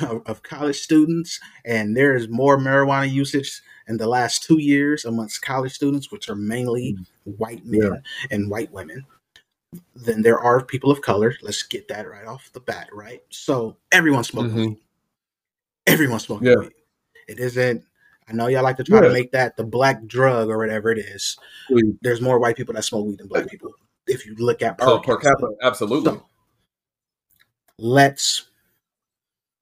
of, of college students, and there is more marijuana usage in the last two years amongst college students, which are mainly white men Mm. Yeah. and white women than there are people of color. Let's get that right off the bat, right? So everyone's smoking Mhm. weed. Everyone's smoking Yeah. weed. It isn't. I know y'all like to try to make that the black drug or whatever it is. Weed. There's more white people that smoke weed than black people. If you look at per Oh, per capita, absolutely. So, let's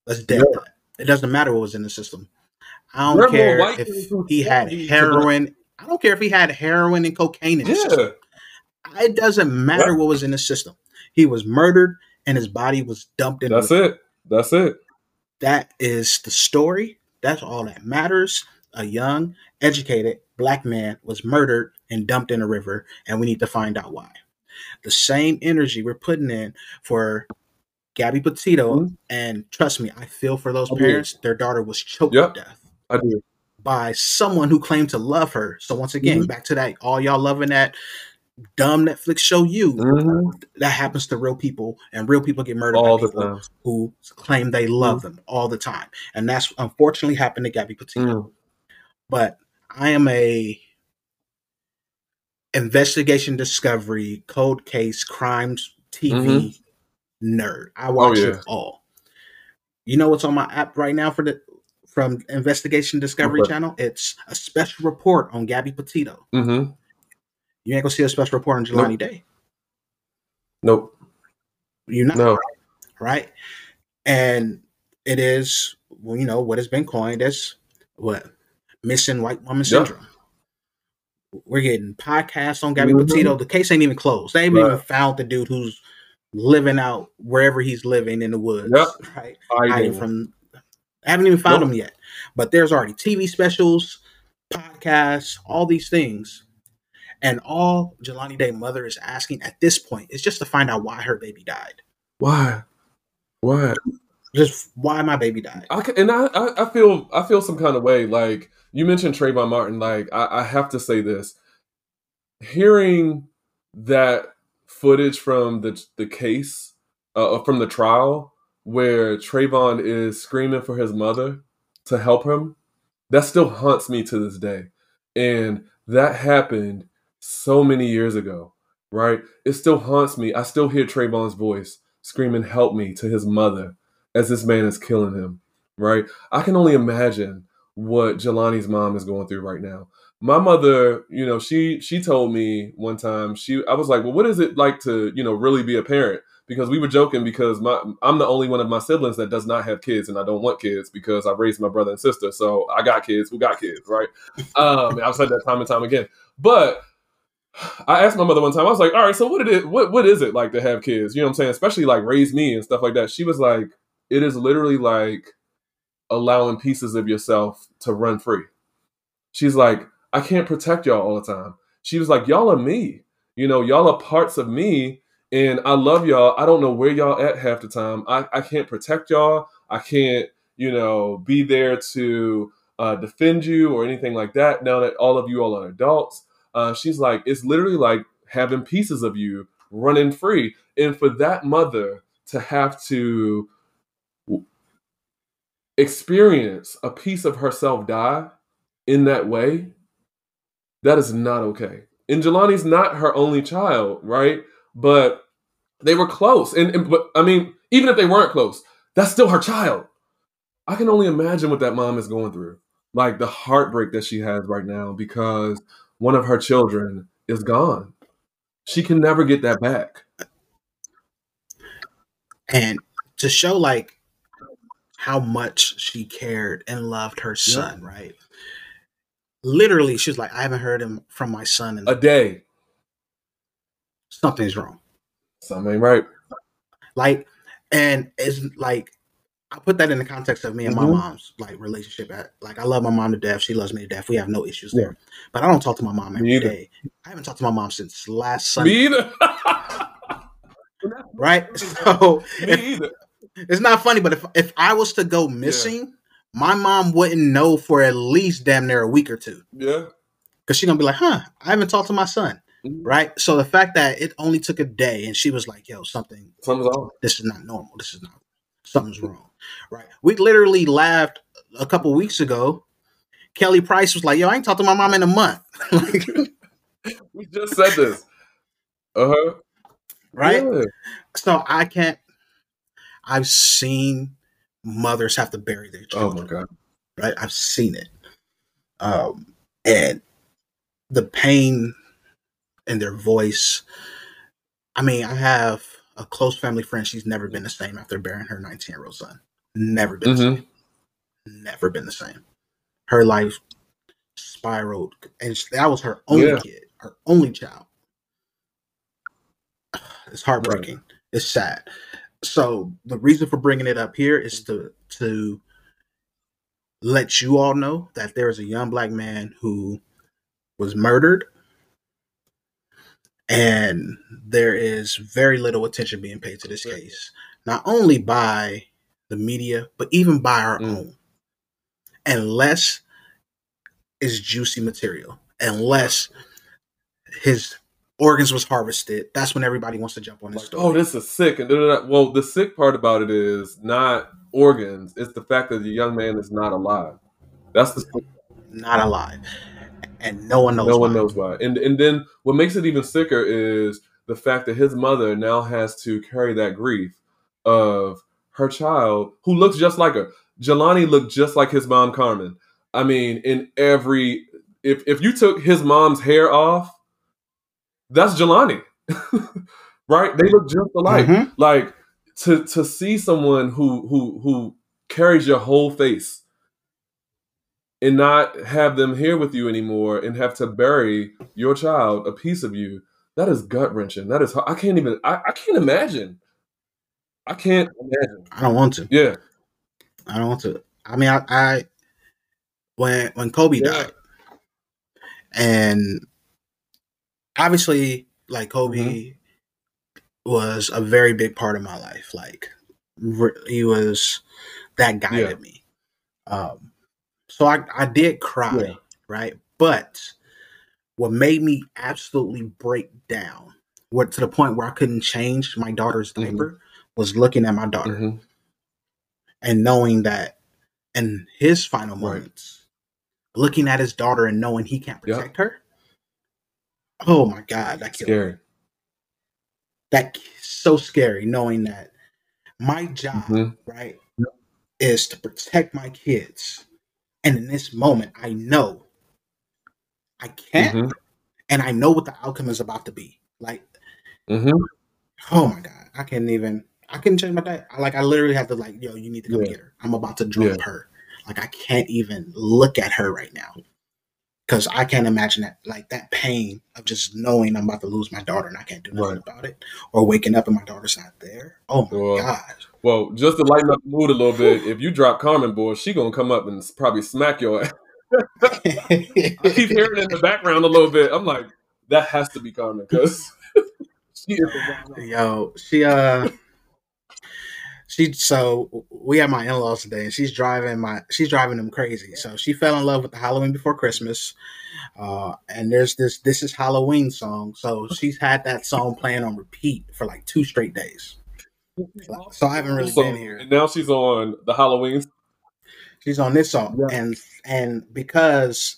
let's dead Yeah. It doesn't matter what was in the system. I don't care if he had heroin. I don't care if he had heroin and cocaine in his system. yeah, It doesn't matter Yeah. what was in the system. He was murdered and his body was dumped in. that's it. That's it. That is the story. That's all that matters. A young, educated black man was murdered and dumped in a river, and we need to find out why. The same energy we're putting in for Gabby Petito, Mhm. and trust me, I feel for those I do. parents. Their daughter was choked Yep. to death I do. by someone who claimed to love her. So once again, Mhm. back to that, all y'all loving that dumb Netflix show, you Mhm. that happens to real people, and real people get murdered All by the people time. who claim they love them all the time, and that's unfortunately happened to Gabby Petito. Mm. But I am a investigation, discovery, cold case, crimes TV nerd. I watch Mm-hmm. Oh, yeah. it all. You know what's on my app right now for the from Investigation Discovery Okay. Channel? It's a special report on Gabby Petito. Mm-hmm. You ain't gonna see a special report on Jelani Nope. Day. Nope. You're not. No. right? And it is, well, you know, what has been coined as what missing white woman Yeah. syndrome. We're getting podcasts on Gabby Mhm. Petito. The case ain't even closed. They ain't even found the dude who's living out wherever he's living in the woods, Yep. right? I Hiding from. I haven't even found Nope. him yet, but there's already TV specials, podcasts, all these things, and all Jelani Day mother is asking at this point is just to find out why her baby died. Why? Why? Just why my baby died. I can, and I, I, I feel I feel some kind of way. Like you mentioned Trayvon Martin. Like I, I have to say this. Hearing that footage from the the case, uh, from the trial, where Trayvon is screaming for his mother to help him, that still haunts me to this day. And that happened so many years ago, right? It still haunts me. I still hear Trayvon's voice screaming, Help me to his mother as this man is killing him, right? I can only imagine what Jelani's mom is going through right now. My mother, you know, she she told me one time, she I was like, Well, what is it like to, you know, really be a parent? Because we were joking because my I'm the only one of my siblings that does not have kids and I don't want kids because I raised my brother and sister. So I got kids who got kids, right? Um I've said that time and time again. But I asked my mother one time, I was like, all right, so what it is what what is it like to have kids? You know what I'm saying? Especially like raise me and stuff like that. She was like, it is literally like allowing pieces of yourself to run free. She's like, I can't protect y'all all the time. She was like, y'all are me. You know, y'all are parts of me. And I love y'all. I don't know where y'all at half the time. I, I can't protect y'all. I can't, you know, be there to uh, defend you or anything like that now that all of you all are adults. Uh, she's like, it's literally like having pieces of you running free. And for that mother to have to experience a piece of herself die in that way, that is not okay. And Jelani's not her only child, right? But they were close. And, and but I mean, even if they weren't close, that's still her child. I can only imagine what that mom is going through. Like the heartbreak that she has right now because one of her children is gone. She can never get that back. And to show like how much she cared and loved her son, yeah. right? Literally, she was like, I haven't heard him from my son in a day. Something's wrong. Something right. Like, and it's like I put that in the context of me and mm-hmm. my mom's like relationship. At, like, I love my mom to death. She loves me to death. We have no issues yeah. there. But I don't talk to my mom every day. I haven't talked to my mom since last Sunday. Me either. right? So me if, either it's not funny, but if if I was to go missing, yeah. my mom wouldn't know for at least damn near a week or two. Yeah. Cause she's gonna be like, huh, I haven't talked to my son. Mm-hmm. Right. So the fact that it only took a day and she was like, yo, something something's wrong. This is not normal. This is not something's wrong. Right. We literally laughed a couple weeks ago. Kelly Price was like, yo, I ain't talked to my mom in a month. we just said this. Uh-huh. Right? Yeah. So I can't I've seen mothers have to bury their children. Oh my god! Right, I've seen it, um, and the pain in their voice. I mean, I have a close family friend. She's never been the same after burying her 19 year old son. Never been mm-hmm. the same. Never been the same. Her life spiraled, and that was her only yeah. kid, her only child. It's heartbreaking. Right. It's sad so the reason for bringing it up here is to to let you all know that there is a young black man who was murdered and there is very little attention being paid to this case not only by the media but even by our mm. own unless it's juicy material unless his organs was harvested, that's when everybody wants to jump on this like, story. Oh, this is sick. And well, the sick part about it is not organs; it's the fact that the young man is not alive. That's the not alive, and no one knows. No why. one knows why. And and then what makes it even sicker is the fact that his mother now has to carry that grief of her child who looks just like her. Jelani looked just like his mom, Carmen. I mean, in every if if you took his mom's hair off that's Jelani, right? They look just alike. Mm-hmm. Like to to see someone who who who carries your whole face and not have them here with you anymore and have to bury your child, a piece of you, that is gut wrenching. that is i can't even I, I can't imagine. I can't imagine. I don't want to. Yeah. I don't want to. I mean I, I when when Kobe yeah. died and obviously, like Kobe mm-hmm. was a very big part of my life. Like he was that guided yeah. me. Um, so I I did cry, yeah. right? But what made me absolutely break down, what to the point where I couldn't change my daughter's mm-hmm. Was looking at my daughter mm-hmm. and knowing that in his final moments, right. looking at his daughter and knowing he can't protect yep. her, Oh my god, that scary. Me. That so scary knowing that my job, mm-hmm. right, is to protect my kids And in this moment, I know I can't, Mhm. and I know what the outcome is about to be. Like, Mhm. oh my god, I can't even. I couldn't change my diet. I, like, I literally have to like, yo, you need to come Yeah. get her. I'm about to drop her. Like, I can't even look at her right now because I can't imagine that, like that pain of just knowing I'm about to lose my daughter and I can't do nothing Right. about it, or waking up and my daughter's not there. Oh my Well, god. Well, just to lighten up the mood a little bit, if you drop Carmen, boy, she gonna come up and probably smack your ass. I keep hearing it in the background a little bit. I'm like, that has to be Carmen because she is. Yo, she uh she so we have my in-laws today and she's driving my she's driving them crazy. So she fell in love with the Halloween before Christmas. Uh and there's this this is Halloween song. So she's had that song playing on repeat for like two straight days. So I haven't really So been here. and now she's on the Halloween. She's on this song, Yeah. and and because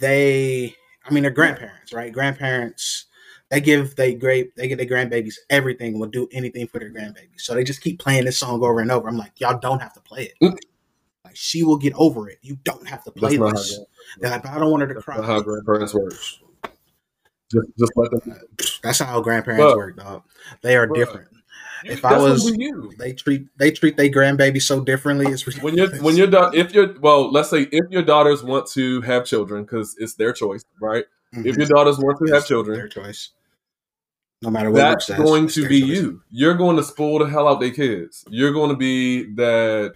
they, I mean, they're grandparents, right? Grandparents, they give they great they give their grandbabies everything, will do anything for their grandbabies. So they just keep playing this song over and over. I'm like, y'all don't have to play it. Mm. Like she will get over it. You don't have to play That's this. They're like, I don't want her to that's cry. how grandparents work. Just, just let them. That's how grandparents But- work, dog. They are but- different. If I was, you. they treat they treat their grandbaby so differently. It's when you're when you're da- if you're well, let's say if your daughters want to have children because it's their choice, right? If your daughters want to have children, their choice. No matter what Luke that's says, going to be you. You're going to spoil the hell out their kids. You're going to be that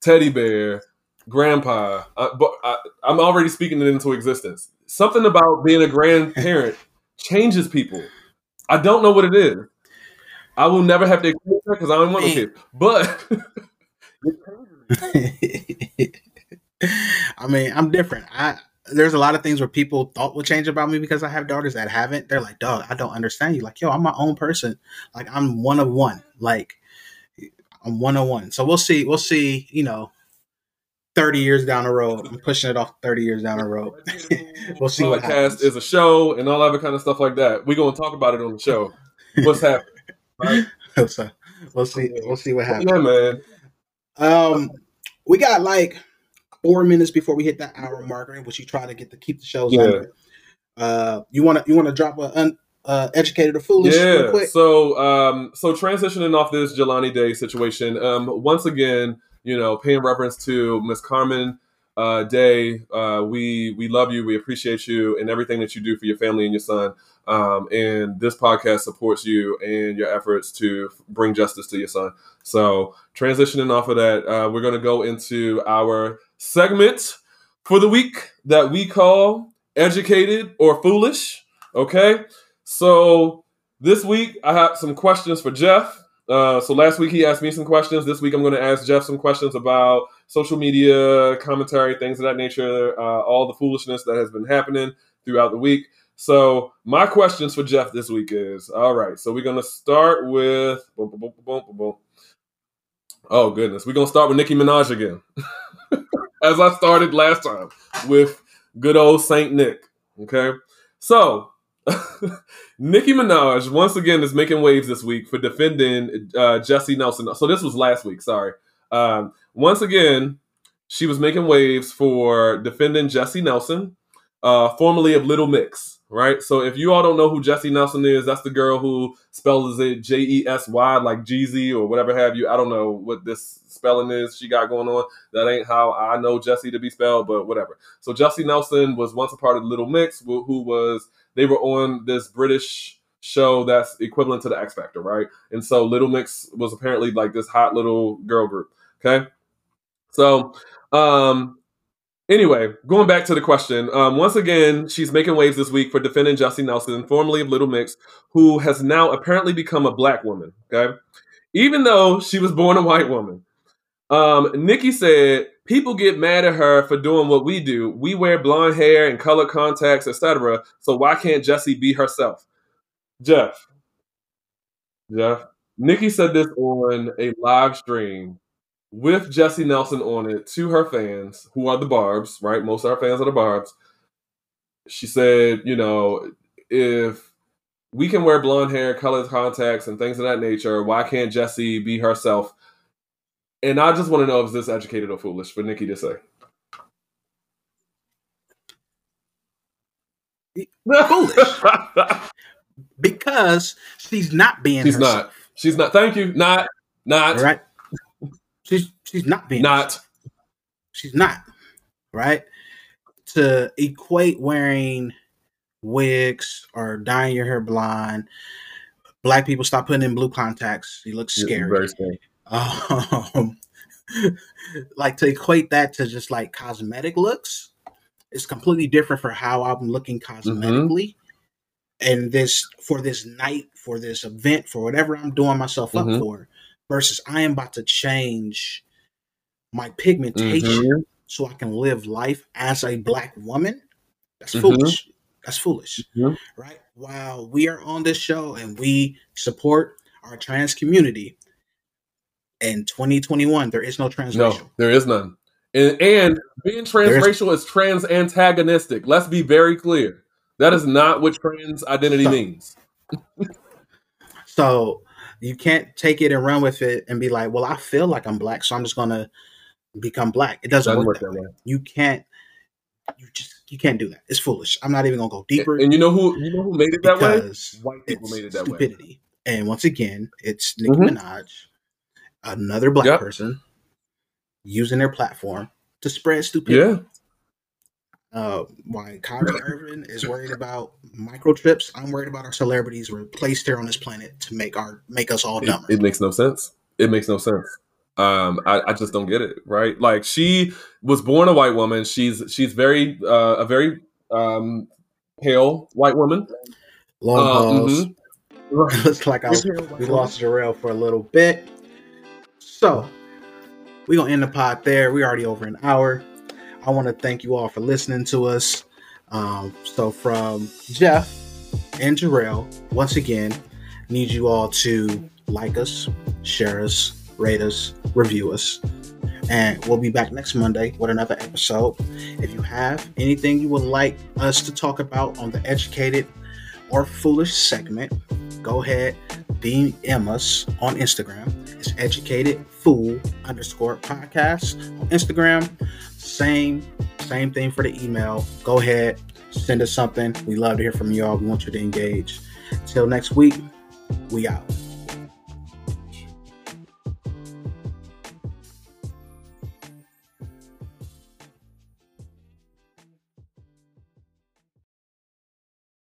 teddy bear grandpa. Uh, but I, I'm already speaking it into existence. Something about being a grandparent changes people. I don't know what it is. I will never have to experience that because I don't want no Man. kids. But I mean, I'm different. I there's a lot of things where people thought would change about me because I have daughters that haven't. They're like, dog, I don't understand you. Like, yo, I'm my own person. Like, I'm one of one. Like, I'm one of one. So we'll see. We'll see. You know, thirty years down the road. I'm pushing it off thirty years down the road. we'll see what podcast happens. is a show and all other kind of stuff like that. We're gonna talk about it on the show. What's happening? Right? so we'll see. We'll see what happens. Yeah, man. Um, we got like four minutes before we hit that hour marker, which you try to get to keep the shows Yeah. under. Uh, you want to you want to drop a un, uh, educated or foolish real Yeah. quick? So, um, so transitioning off this Jelani Day situation, um, once again, you know, paying reference to Miss Carmen uh, Day. Uh, we we love you. We appreciate you and everything that you do for your family and your son. Um, and this podcast supports you and your efforts to bring justice to your son. So, transitioning off of that, uh, we're going to go into our segment for the week that we call educated or foolish. Okay. So this week I have some questions for Jeff. Uh, so last week he asked me some questions. This week I'm going to ask Jeff some questions about social media, commentary, things of that nature, uh, all the foolishness that has been happening throughout the week. So my questions for Jeff this week is all right. So we're going to start with boom, boom, boom. Oh goodness, we're going to start with Nicki Minaj again, as I started last time with good old Saint Nick. Okay, so Nicki Minaj once again is making waves this week for defending uh, Jesy Nelson. So this was last week. Sorry. Um, once again, she was making waves for defending Jesy Nelson, uh, formerly of Little Mix. Right. So if you all don't know who Jesy Nelson is, that's the girl who spells it J E S Y like Jeezy or whatever have you. I don't know what this spelling is she got going on. That ain't how I know Jesse to be spelled, but whatever. So Jesy Nelson was once a part of Little Mix, who, who was they were on this British show that's equivalent to the X Factor, right? And so Little Mix was apparently like this hot little girl group. Okay. So um anyway, going back to the question, um, once again, she's making waves this week for defending Jesy Nelson, formerly of Little Mix, who has now apparently become a black woman. Okay. Even though she was born a white woman. Um, Nicki said people get mad at her for doing what we do. We wear blonde hair and color contacts, etc. So why can't Jesy be herself? Jeff. Jeff. Nicki said this on a live stream with Jesy Nelson on it to her fans, who are the Barbs, right? Most of our fans are the Barbs. She said, you know, if we can wear blonde hair, colored contacts, and things of that nature, why can't Jesse be herself? And I just want to know if this educated or foolish for Nicki to say. Foolish. because she's not being she's herself. not. She's not. Thank you. Not. Not. All right. She's she's not being. Not. She's not. Right. To equate wearing wigs or dyeing your hair blonde, black people stop putting in blue contacts. You look scary. Very scary. Um, like to equate that to just like cosmetic looks is completely different for how I'm looking cosmetically. And this for this night, for this event, for whatever I'm doing myself Mhm. up for, versus I am about to change my pigmentation Mhm. so I can live life as a black woman. That's Mhm. foolish. That's foolish Mhm. right? While we are on this show and we support our trans community, in 2021 there is no transracial. No, there is none. And, and being transracial is trans antagonistic. Let's be very clear. That is not what trans identity So- means. So you can't take it and run with it and be like, "Well, I feel like I'm black, so I'm just gonna become black." It doesn't, Doesn't work, that way. You can't. You just you can't do that. It's foolish. I'm not even gonna go deeper And you know who you know who made it that way? White people it's made it that way. stupidity. And once again, it's Nicki Mhm. Minaj, another black Yep. person, using their platform to spread stupidity. Yeah. Uh, why Kyrie Irving is worried about microchips. I'm worried about our celebrities were placed here on this planet to make our make us all It, dumber. it makes no sense. It makes no sense. Um, I, I just don't get it, right? Like she was born a white woman. She's she's very uh, a very um, pale white woman. Long Uh, pause. mhm. Looks like I was, we lost Jarrell for a little bit. So we're gonna end the pod there. We're already over an hour. I want to thank you all for listening to us. Um, so from Jeff and Jarrell, once again, need you all to like us, share us, rate us, review us. And we'll be back next Monday with another episode. If you have anything you would like us to talk about on the educated or foolish segment, go ahead, DM us on Instagram. It's educated fool underscore podcast on Instagram. Same, same thing for the email. Go ahead, send us something. We love to hear from y'all. We want you to engage. Till next week, we out.